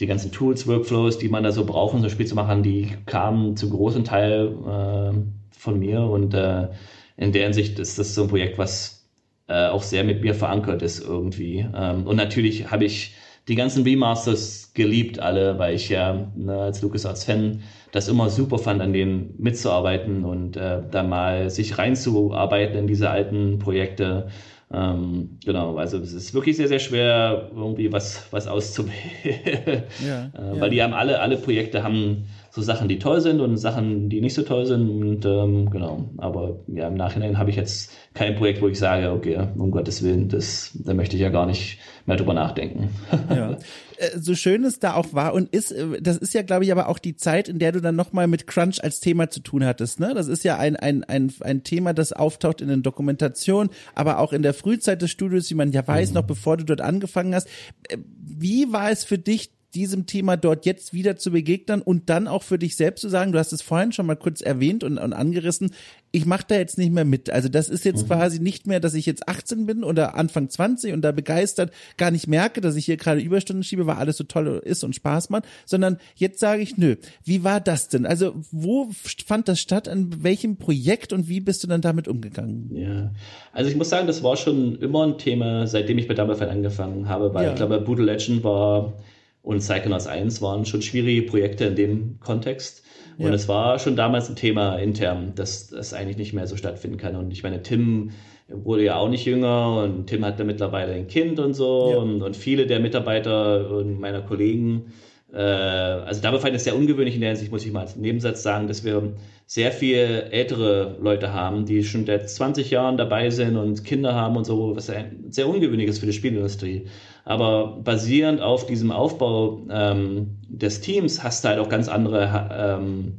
die ganzen Tools, Workflows, die man da so braucht, um so ein Spiel zu machen, die kamen zu großen Teil äh, von mir und äh, in der Hinsicht ist das so ein Projekt, was äh, auch sehr mit mir verankert ist irgendwie. Ähm, und natürlich habe ich die ganzen Remasters geliebt alle, weil ich ja ne, als LucasArts-Fan das immer super fand, an denen mitzuarbeiten und äh, da mal sich reinzuarbeiten in diese alten Projekte. Ähm, genau, also es ist wirklich sehr, sehr schwer, irgendwie was, was auszuwählen. Ja, äh, ja. Weil die haben alle, alle Projekte haben so Sachen, die toll sind und Sachen, die nicht so toll sind. Und ähm, genau, aber ja, im Nachhinein habe ich jetzt kein Projekt, wo ich sage, okay, um Gottes Willen, das, da möchte ich ja gar nicht mehr drüber nachdenken. Ja. Äh, so schön es da auch war und ist, äh, das ist ja, glaube ich, aber auch die Zeit, in der du dann nochmal mit Crunch als Thema zu tun hattest. Ne? Das ist ja ein, ein, ein, ein Thema, das auftaucht in den Dokumentationen, aber auch in der Frühzeit des Studios, wie man ja weiß, mhm. noch bevor du dort angefangen hast. Äh, wie war es für dich, diesem Thema dort jetzt wieder zu begegnen und dann auch für dich selbst zu sagen, du hast es vorhin schon mal kurz erwähnt und, und angerissen, ich mache da jetzt nicht mehr mit. Also das ist jetzt mhm. quasi nicht mehr, dass ich jetzt 18 bin oder Anfang 20 und da begeistert gar nicht merke, dass ich hier gerade Überstunden schiebe, weil alles so toll ist und Spaß macht, sondern jetzt sage ich, nö, wie war das denn? Also wo fand das statt, an welchem Projekt und wie bist du dann damit umgegangen? Ja, also ich muss sagen, das war schon immer ein Thema, seitdem ich bei Dumberfell angefangen habe, weil ja. ich glaube, Boodle Legend war und Psychonauts 1 waren schon schwierige Projekte in dem Kontext. Und ja. es war schon damals ein Thema intern, dass das eigentlich nicht mehr so stattfinden kann. Und ich meine, Tim wurde ja auch nicht jünger und Tim hat da mittlerweile ein Kind und so. Ja. Und, und, viele der Mitarbeiter und meiner Kollegen also dabei fand ich es sehr ungewöhnlich in der Hinsicht, muss ich mal als Nebensatz sagen, dass wir sehr viel ältere Leute haben, die schon seit 20 Jahren dabei sind und Kinder haben und so, was sehr ungewöhnlich ist für die Spielindustrie. Aber basierend auf diesem Aufbau ähm, des Teams hast du halt auch ganz andere ähm,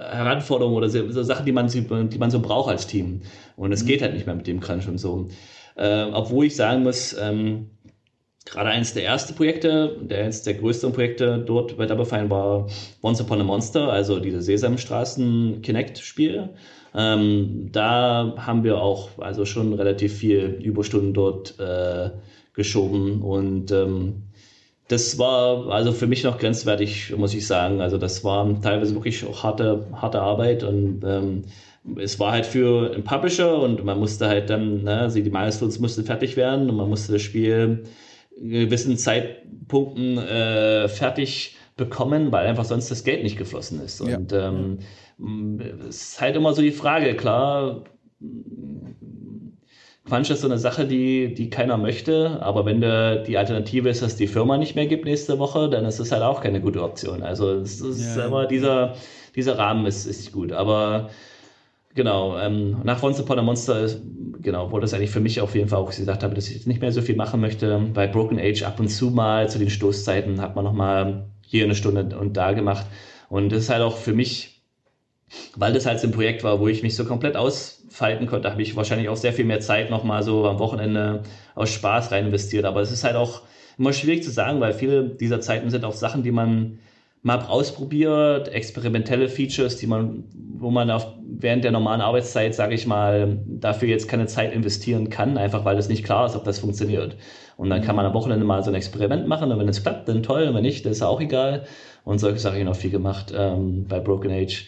Heranforderungen oder so, so, Sachen, die man, die man so braucht als Team. Und es mhm. geht halt nicht mehr mit dem Crunch und so. Äh, obwohl ich sagen muss, ähm, gerade eines der ersten Projekte, der eines der größten Projekte dort bei Double Fine war Once Upon a Monster, also diese Sesamstraßen Kinect-Spiel. Ähm, da haben wir auch also schon relativ viel Überstunden dort äh, geschoben und ähm, das war also für mich noch grenzwertig, muss ich sagen. Also das war teilweise wirklich auch harte, harte Arbeit und ähm, es war halt für einen Publisher und man musste halt dann, ne, also die Milestones mussten fertig werden und man musste das Spiel gewissen Zeitpunkten äh, fertig bekommen, weil einfach sonst das Geld nicht geflossen ist. Und ja. ähm, es ist halt immer so die Frage, klar, Quatsch ist so eine Sache, die, die keiner möchte, aber wenn der, die Alternative ist, dass die Firma nicht mehr gibt nächste Woche, dann ist das halt auch keine gute Option. Also es ist ja. immer dieser, dieser Rahmen ist, ist gut. Aber genau, ähm, nach Once Upon a Monster ist, genau, wurde das eigentlich für mich auf jeden Fall auch gesagt habe, dass ich jetzt nicht mehr so viel machen möchte. Bei Broken Age ab und zu mal zu den Stoßzeiten hat man nochmal hier eine Stunde und da gemacht. Und das ist halt auch für mich, weil das halt so ein Projekt war, wo ich mich so komplett ausfalten konnte, habe ich wahrscheinlich auch sehr viel mehr Zeit nochmal so am Wochenende aus Spaß rein investiert. Aber es ist halt auch immer schwierig zu sagen, weil viele dieser Zeiten sind auch Sachen, die man mal ausprobiert, experimentelle Features, die man, wo man auf, während der normalen Arbeitszeit, sage ich mal, dafür jetzt keine Zeit investieren kann, einfach weil es nicht klar ist, ob das funktioniert. Und dann kann man am Wochenende mal so ein Experiment machen und wenn es klappt, dann toll, und wenn nicht, das ist auch egal. Und solche Sachen habe ich noch viel gemacht ähm, bei Broken Age.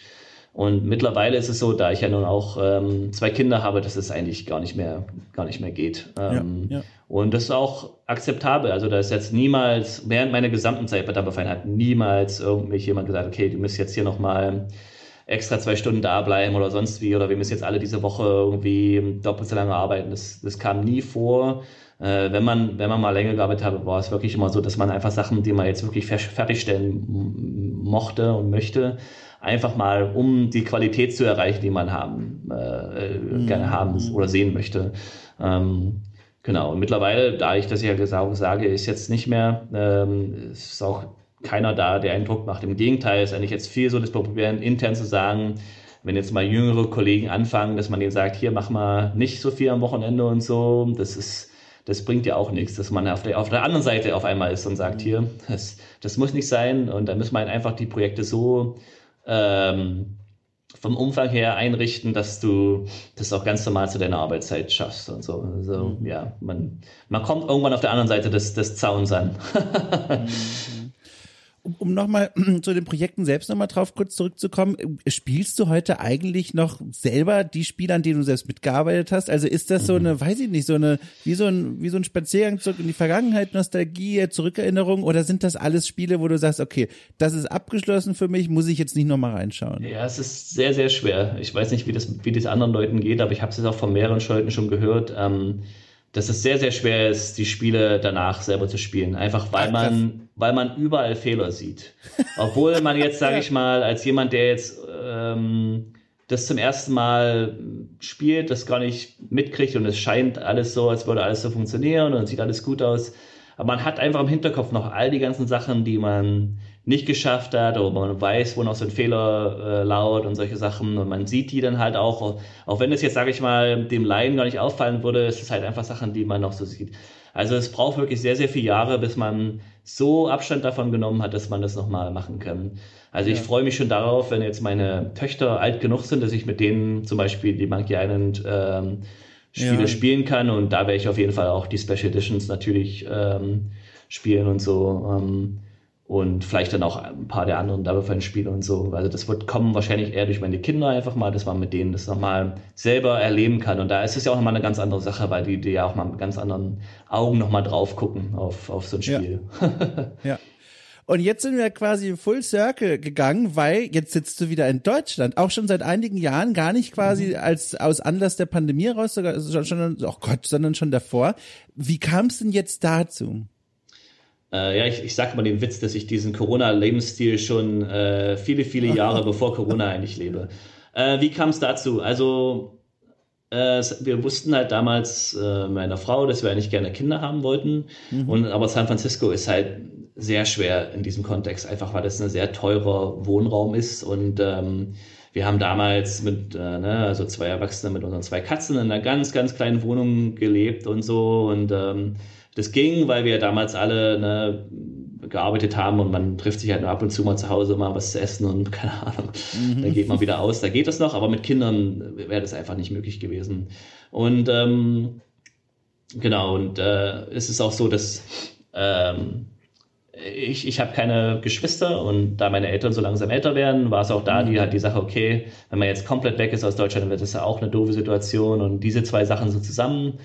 Und mittlerweile ist es so, da ich ja nun auch ähm, zwei Kinder habe, dass es eigentlich gar nicht mehr, gar nicht mehr geht. Ähm, ja, ja. Und das ist auch akzeptabel. Also da ist jetzt niemals, während meiner gesamten Zeit bei Fine hat niemals irgendwie jemand gesagt, okay, du müsst jetzt hier nochmal extra zwei Stunden da bleiben oder sonst wie, oder wir müssen jetzt alle diese Woche irgendwie doppelt so lange arbeiten. Das, das kam nie vor. Äh, wenn man, wenn man mal länger gearbeitet hat, war es wirklich immer so, dass man einfach Sachen, die man jetzt wirklich fertigstellen mochte und möchte, einfach mal, um die Qualität zu erreichen, die man haben, äh, mhm. gerne haben oder sehen möchte. Ähm, genau. Und mittlerweile, da ich das ja gesagt sage, ist jetzt nicht mehr, ähm, ist auch keiner da, der einen Druck macht. Im Gegenteil ist eigentlich jetzt viel so, wir probieren, intern zu sagen, wenn jetzt mal jüngere Kollegen anfangen, dass man denen sagt, hier mach mal nicht so viel am Wochenende und so, das ist, das bringt ja auch nichts, dass man auf der, auf der anderen Seite auf einmal ist und sagt, hier, das, das muss nicht sein und dann muss man einfach die Projekte so ähm, vom Umfang her einrichten, dass du das auch ganz normal zu deiner Arbeitszeit schaffst und so. Also, mhm. ja, man, man kommt irgendwann auf der anderen Seite des, des Zauns an. mhm um, um nochmal zu den Projekten selbst nochmal drauf kurz zurückzukommen, spielst du heute eigentlich noch selber die Spiele, an denen du selbst mitgearbeitet hast? Also ist das so eine, weiß ich nicht, so eine, wie so ein, wie so ein Spaziergang zurück in die Vergangenheit, Nostalgie, Zurückerinnerung oder sind das alles Spiele, wo du sagst, okay, das ist abgeschlossen für mich, muss ich jetzt nicht nochmal reinschauen? Ja, es ist sehr, sehr schwer. Ich weiß nicht, wie das, wie das anderen Leuten geht, aber ich habe es jetzt auch von mehreren Leuten schon gehört. Ähm, dass es sehr, sehr schwer ist, die Spiele danach selber zu spielen. Einfach weil man, weil man überall Fehler sieht. Obwohl man jetzt, sage ich mal, als jemand, der jetzt ähm, das zum ersten Mal spielt, das gar nicht mitkriegt und es scheint alles so, als würde alles so funktionieren und sieht alles gut aus. Aber man hat einfach im Hinterkopf noch all die ganzen Sachen, die man nicht geschafft hat oder man weiß, wo noch so ein Fehler äh, laut und solche Sachen und man sieht die dann halt auch, auch wenn es jetzt, sage ich mal, dem Laien gar nicht auffallen würde, ist es halt einfach Sachen, die man noch so sieht. Also es braucht wirklich sehr, sehr viele Jahre, bis man so Abstand davon genommen hat, dass man das nochmal machen kann. Also ja. ich freue mich schon darauf, wenn jetzt meine Töchter alt genug sind, dass ich mit denen zum Beispiel die Monkey Island ähm, Spiele ja. spielen kann und da werde ich auf jeden Fall auch die Special Editions natürlich ähm, spielen und so. Ähm, und vielleicht dann auch ein paar der anderen Double Fine Spiele und so. Also das wird kommen wahrscheinlich eher durch meine Kinder einfach mal, dass man mit denen das nochmal selber erleben kann. Und da ist es ja auch nochmal eine ganz andere Sache, weil die, die ja auch mal mit ganz anderen Augen nochmal drauf gucken auf, auf so ein Spiel. Ja. ja. Und jetzt sind wir quasi Full Circle gegangen, weil jetzt sitzt du wieder in Deutschland. Auch schon seit einigen Jahren, gar nicht quasi mhm. als aus Anlass der Pandemie raus, sogar schon, schon oh Gott, sondern schon davor. Wie kam es denn jetzt dazu? Äh, ja, ich, ich sage mal den Witz, dass ich diesen Corona-Lebensstil schon äh, viele, viele Jahre bevor Corona eigentlich lebe. Äh, wie kam es dazu? Also, äh, wir wussten halt damals äh, meiner Frau, dass wir eigentlich gerne Kinder haben wollten. Mhm. Und, aber San Francisco ist halt sehr schwer in diesem Kontext, einfach weil das ein sehr teurer Wohnraum ist und ähm, wir haben damals mit, äh, ne, also zwei Erwachsene mit unseren zwei Katzen in einer ganz, ganz kleinen Wohnung gelebt und so. Und ähm, das ging, weil wir damals alle ne, gearbeitet haben und man trifft sich halt nur ab und zu mal zu Hause mal was zu essen und keine Ahnung, mhm. dann geht man wieder aus. Da geht das noch, aber mit Kindern wäre das einfach nicht möglich gewesen. Und ähm, genau, und äh, es ist auch so, dass ähm, ich, ich habe keine Geschwister und da meine Eltern so langsam älter werden, war es auch da die halt die Sache, okay, wenn man jetzt komplett weg ist aus Deutschland, dann wird das ja auch eine doofe Situation und diese zwei Sachen so zusammen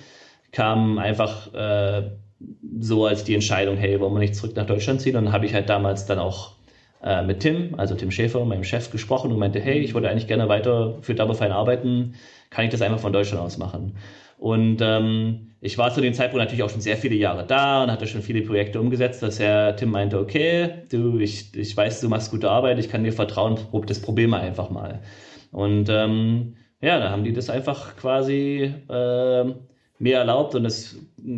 kamen einfach äh, so als die Entscheidung, hey, wollen wir nicht zurück nach Deutschland ziehen? Und dann habe ich halt damals dann auch äh, mit Tim, also Tim Schäfer, meinem Chef, gesprochen und meinte, hey, ich würde eigentlich gerne weiter für Double Fine arbeiten, kann ich das einfach von Deutschland aus machen? Und ähm, ich war zu dem Zeitpunkt natürlich auch schon sehr viele Jahre da und hatte schon viele Projekte umgesetzt, dass Herr Tim meinte, okay, du, ich, ich weiß, du machst gute Arbeit, ich kann dir vertrauen, das probier mal einfach mal. Und ähm, ja, da haben die das einfach quasi äh, mir erlaubt und es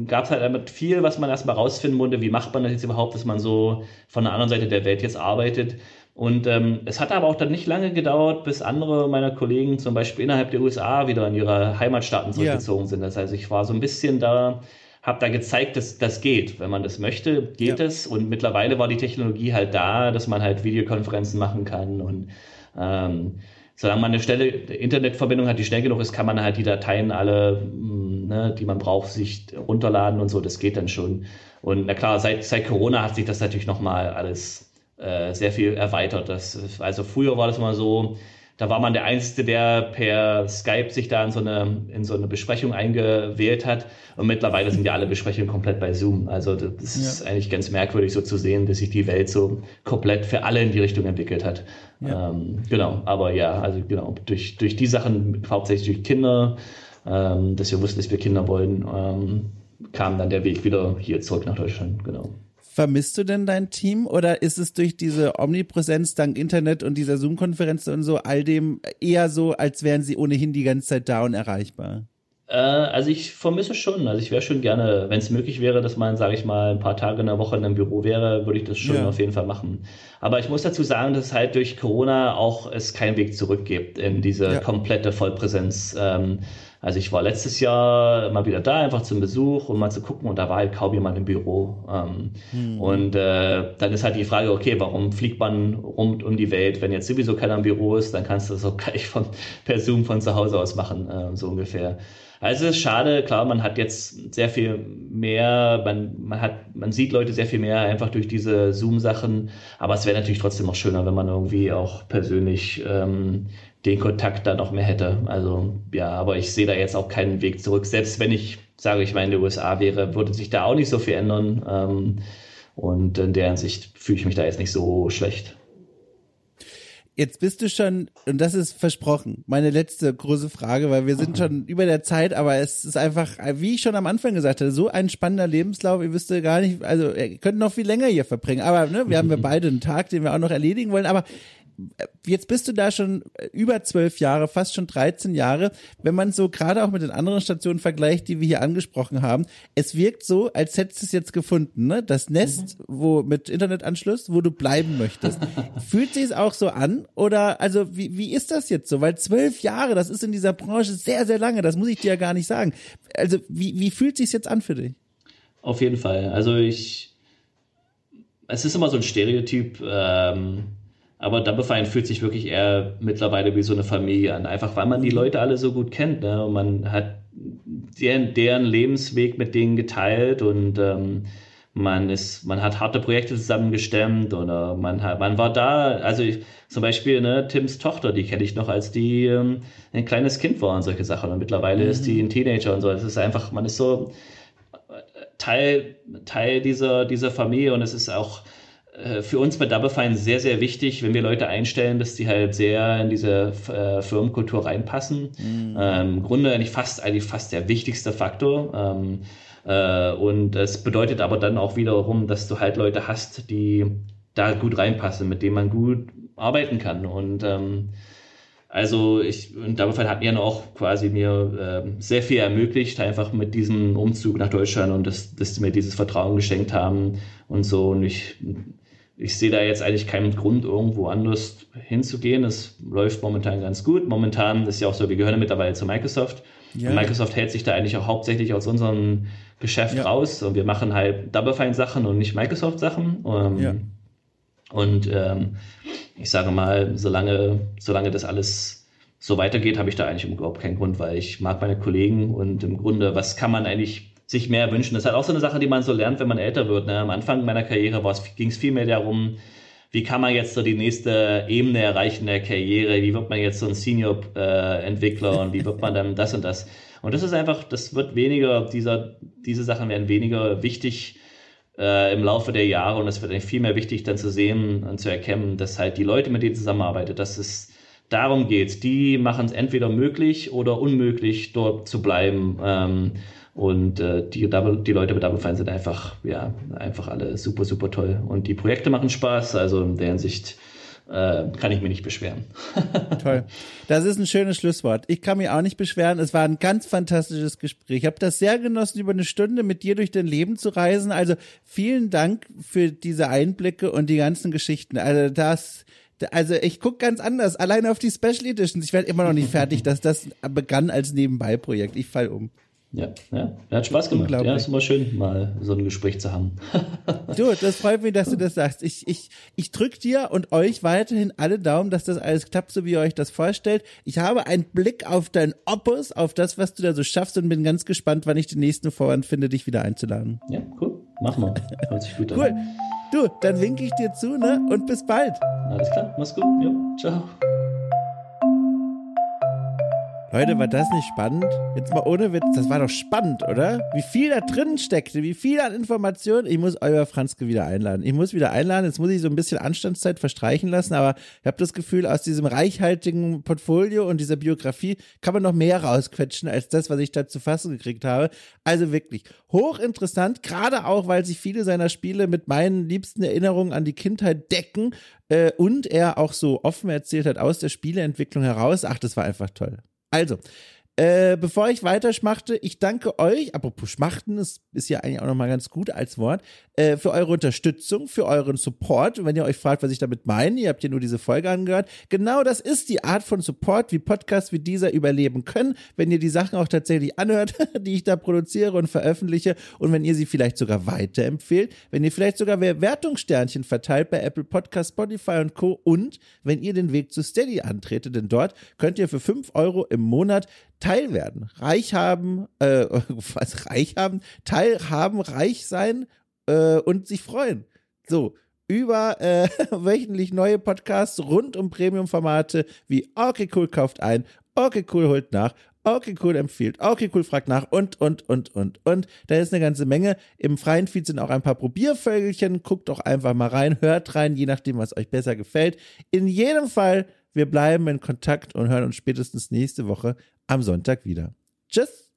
gab halt damit viel, was man erstmal rausfinden musste, wie macht man das jetzt überhaupt, dass man so von der anderen Seite der Welt jetzt arbeitet. Und ähm, es hat aber auch dann nicht lange gedauert, bis andere meiner Kollegen zum Beispiel innerhalb der USA wieder in ihre Heimatstaaten zurückgezogen ja. sind. Das heißt, ich war so ein bisschen da, habe da gezeigt, dass das geht. Wenn man das möchte, geht ja. es. Und mittlerweile war die Technologie halt da, dass man halt Videokonferenzen machen kann und ähm, solange man eine schnelle Internetverbindung hat, die schnell genug ist, kann man halt die Dateien alle, hm, ne, die man braucht, sich runterladen und so. Das geht dann schon. Und na klar, seit, seit Corona hat sich das natürlich nochmal alles äh, sehr viel erweitert. Das, also früher war das mal so, da war man der Einzige, der per Skype sich da in so eine, in so eine Besprechung eingewählt hat. Und mittlerweile sind ja alle Besprechungen komplett bei Zoom. Also das ja. ist eigentlich ganz merkwürdig so zu sehen, dass sich die Welt so komplett für alle in die Richtung entwickelt hat. Ja. Ähm, genau, aber ja, also genau, durch, durch die Sachen, hauptsächlich durch Kinder, ähm, dass wir wussten, dass wir Kinder wollen, ähm, kam dann der Weg wieder hier zurück nach Deutschland, genau. Vermisst du denn dein Team oder ist es durch diese Omnipräsenz dank Internet und dieser Zoom-Konferenz und so all dem eher so, als wären sie ohnehin die ganze Zeit da und erreichbar? Äh, also ich vermisse schon. Also ich wäre schon gerne, wenn es möglich wäre, dass man, sage ich mal, ein paar Tage in der Woche in einem Büro wäre, würde ich das schon ja. auf jeden Fall machen. Aber ich muss dazu sagen, dass halt durch Corona auch es keinen Weg zurück gibt in diese ja. komplette Vollpräsenz. Ähm, also ich war letztes Jahr mal wieder da, einfach zum Besuch und mal zu gucken und da war halt kaum jemand im Büro. Ähm, hm. Und äh, dann ist halt die Frage, okay, warum fliegt man rund um die Welt, wenn jetzt sowieso keiner im Büro ist, dann kannst du das auch gleich von, per Zoom von zu Hause aus machen, äh, so ungefähr. Also es ist schade, klar, man hat jetzt sehr viel mehr, man, man hat, man sieht Leute sehr viel mehr einfach durch diese Zoom-Sachen, aber es wäre natürlich trotzdem auch schöner, wenn man irgendwie auch persönlich ähm, den Kontakt da noch mehr hätte. Also ja, aber ich sehe da jetzt auch keinen Weg zurück. Selbst wenn ich sage, ich mal in den USA wäre, würde sich da auch nicht so viel ändern. Ähm, und in der Hinsicht fühle ich mich da jetzt nicht so schlecht. Jetzt bist du schon, und das ist versprochen, meine letzte große Frage, weil wir sind schon über der Zeit, aber es ist einfach, wie ich schon am Anfang gesagt hatte, so ein spannender Lebenslauf, ihr wisst gar nicht, also ihr könnt noch viel länger hier verbringen, aber ne, wir haben ja beide einen Tag, den wir auch noch erledigen wollen, aber jetzt bist du da schon über zwölf Jahre, fast schon 13 Jahre. Wenn man so gerade auch mit den anderen Stationen vergleicht, die wir hier angesprochen haben, es wirkt so, als hättest du es jetzt gefunden, ne? Das Nest, mhm. wo mit Internetanschluss, wo du bleiben möchtest. Fühlt sich es auch so an? Oder also wie, wie ist das jetzt so? Weil zwölf Jahre, das ist in dieser Branche sehr, sehr lange, das muss ich dir ja gar nicht sagen. Also wie, wie fühlt sich jetzt an für dich? Auf jeden Fall. Also ich, es ist immer so ein Stereotyp. Ähm aber Fine fühlt sich wirklich eher mittlerweile wie so eine Familie an, einfach weil man die Leute alle so gut kennt. Ne? Und man hat deren, deren Lebensweg mit denen geteilt und ähm, man ist, man hat harte Projekte zusammengestemmt oder man hat, man war da, also ich, zum Beispiel ne, Tims Tochter, die kenne ich noch, als die ähm, ein kleines Kind war und solche Sachen. Und mittlerweile mhm. ist die ein Teenager und so. Es ist einfach, man ist so Teil, Teil dieser, dieser Familie und es ist auch für uns bei Double Fine sehr, sehr wichtig, wenn wir Leute einstellen, dass die halt sehr in diese äh, Firmenkultur reinpassen. Mhm. Ähm, Im Grunde eigentlich fast, eigentlich fast der wichtigste Faktor. Ähm, äh, und es bedeutet aber dann auch wiederum, dass du halt Leute hast, die da gut reinpassen, mit denen man gut arbeiten kann. Und ähm, also ich, und Double Fine hat mir auch quasi mir äh, sehr viel ermöglicht, einfach mit diesem Umzug nach Deutschland und dass, dass sie mir dieses Vertrauen geschenkt haben und so. Und ich ich sehe da jetzt eigentlich keinen Grund, irgendwo anders hinzugehen. Es läuft momentan ganz gut. Momentan ist ja auch so, wir gehören mittlerweile zu Microsoft. Ja. Microsoft hält sich da eigentlich auch hauptsächlich aus unserem Geschäft ja. raus und wir machen halt Double Fine Sachen und nicht Microsoft Sachen. Ähm, ja. Und ähm, ich sage mal, solange, solange das alles so weitergeht, habe ich da eigentlich überhaupt keinen Grund, weil ich mag meine Kollegen und im Grunde, was kann man eigentlich sich mehr wünschen? Das ist halt auch so eine Sache, die man so lernt, wenn man älter wird. Ne? Am Anfang meiner Karriere ging es viel mehr darum, wie kann man jetzt so die nächste Ebene erreichen der Karriere? Wie wird man jetzt so ein Senior-Entwickler äh, und wie wird man dann das und das? Und das ist einfach, das wird weniger, dieser, diese Sachen werden weniger wichtig äh, im Laufe der Jahre und es wird viel mehr wichtig dann zu sehen und zu erkennen, dass halt die Leute, mit denen zusammenarbeitet, dass es darum geht, die machen es entweder möglich oder unmöglich, dort zu bleiben. Ähm, und äh, die, die Leute bei Double Fine sind einfach, ja, einfach alle super, super toll. Und die Projekte machen Spaß. Also in der Hinsicht äh, kann ich mich nicht beschweren. Toll. Das ist ein schönes Schlusswort. Ich kann mich auch nicht beschweren. Es war ein ganz fantastisches Gespräch. Ich habe das sehr genossen, über eine Stunde mit dir durch dein Leben zu reisen. Also vielen Dank für diese Einblicke und die ganzen Geschichten. Also das, also ich gucke ganz anders, allein auf die Special Editions. Ich werde immer noch nicht fertig, dass das begann als Nebenbei-Projekt. Ich fall um. Ja, ja, hat Spaß gemacht. Ja, ist immer schön, mal so ein Gespräch zu haben. du, das freut mich, dass du das sagst. Ich, ich, ich drücke dir und euch weiterhin alle Daumen, dass das alles klappt, so wie ihr euch das vorstellt. Ich habe einen Blick auf dein Opus, auf das, was du da so schaffst und bin ganz gespannt, wann ich den nächsten Vorwand finde, dich wieder einzuladen. Ja, cool. Mach mal. Hört sich gut an. Cool. Du, dann winke ich dir zu, ne? Und bis bald. Alles klar, mach's gut. Jo, ciao. Leute, war das nicht spannend? Jetzt mal ohne Witz, das war doch spannend, oder? Wie viel da drin steckte, wie viel an Informationen. Ich muss euer Franzke wieder einladen. Ich muss wieder einladen. Jetzt muss ich so ein bisschen Anstandszeit verstreichen lassen, aber ich habe das Gefühl, aus diesem reichhaltigen Portfolio und dieser Biografie kann man noch mehr rausquetschen als das, was ich da zu fassen gekriegt habe. Also wirklich hochinteressant, gerade auch, weil sich viele seiner Spiele mit meinen liebsten Erinnerungen an die Kindheit decken äh, und er auch so offen erzählt hat aus der Spieleentwicklung heraus. Ach, das war einfach toll. Also, äh, bevor ich weiterschmachte, ich danke euch, apropos Schmachten, das ist ja eigentlich auch nochmal ganz gut als Wort, äh, für eure Unterstützung, für euren Support. Und wenn ihr euch fragt, was ich damit meine, ihr habt ja nur diese Folge angehört, genau das ist die Art von Support, wie Podcasts wie dieser überleben können, wenn ihr die Sachen auch tatsächlich anhört, die ich da produziere und veröffentliche und wenn ihr sie vielleicht sogar weiterempfehlt, wenn ihr vielleicht sogar Wertungssternchen verteilt bei Apple Podcast, Spotify und Co. und wenn ihr den Weg zu Steady antretet, denn dort könnt ihr für 5 Euro im Monat Teil werden, reich haben, äh, was reich haben, teilhaben, reich sein äh, und sich freuen. So, über äh, wöchentlich neue Podcasts rund um Premium-Formate wie Okay Cool kauft ein, Okay Cool holt nach, Okay Cool empfiehlt, Okay Cool fragt nach und, und, und, und, und. Da ist eine ganze Menge. Im freien Feed sind auch ein paar Probiervögelchen. Guckt doch einfach mal rein, hört rein, je nachdem, was euch besser gefällt. In jedem Fall, wir bleiben in Kontakt und hören uns spätestens nächste Woche am Sonntag wieder. Tschüss!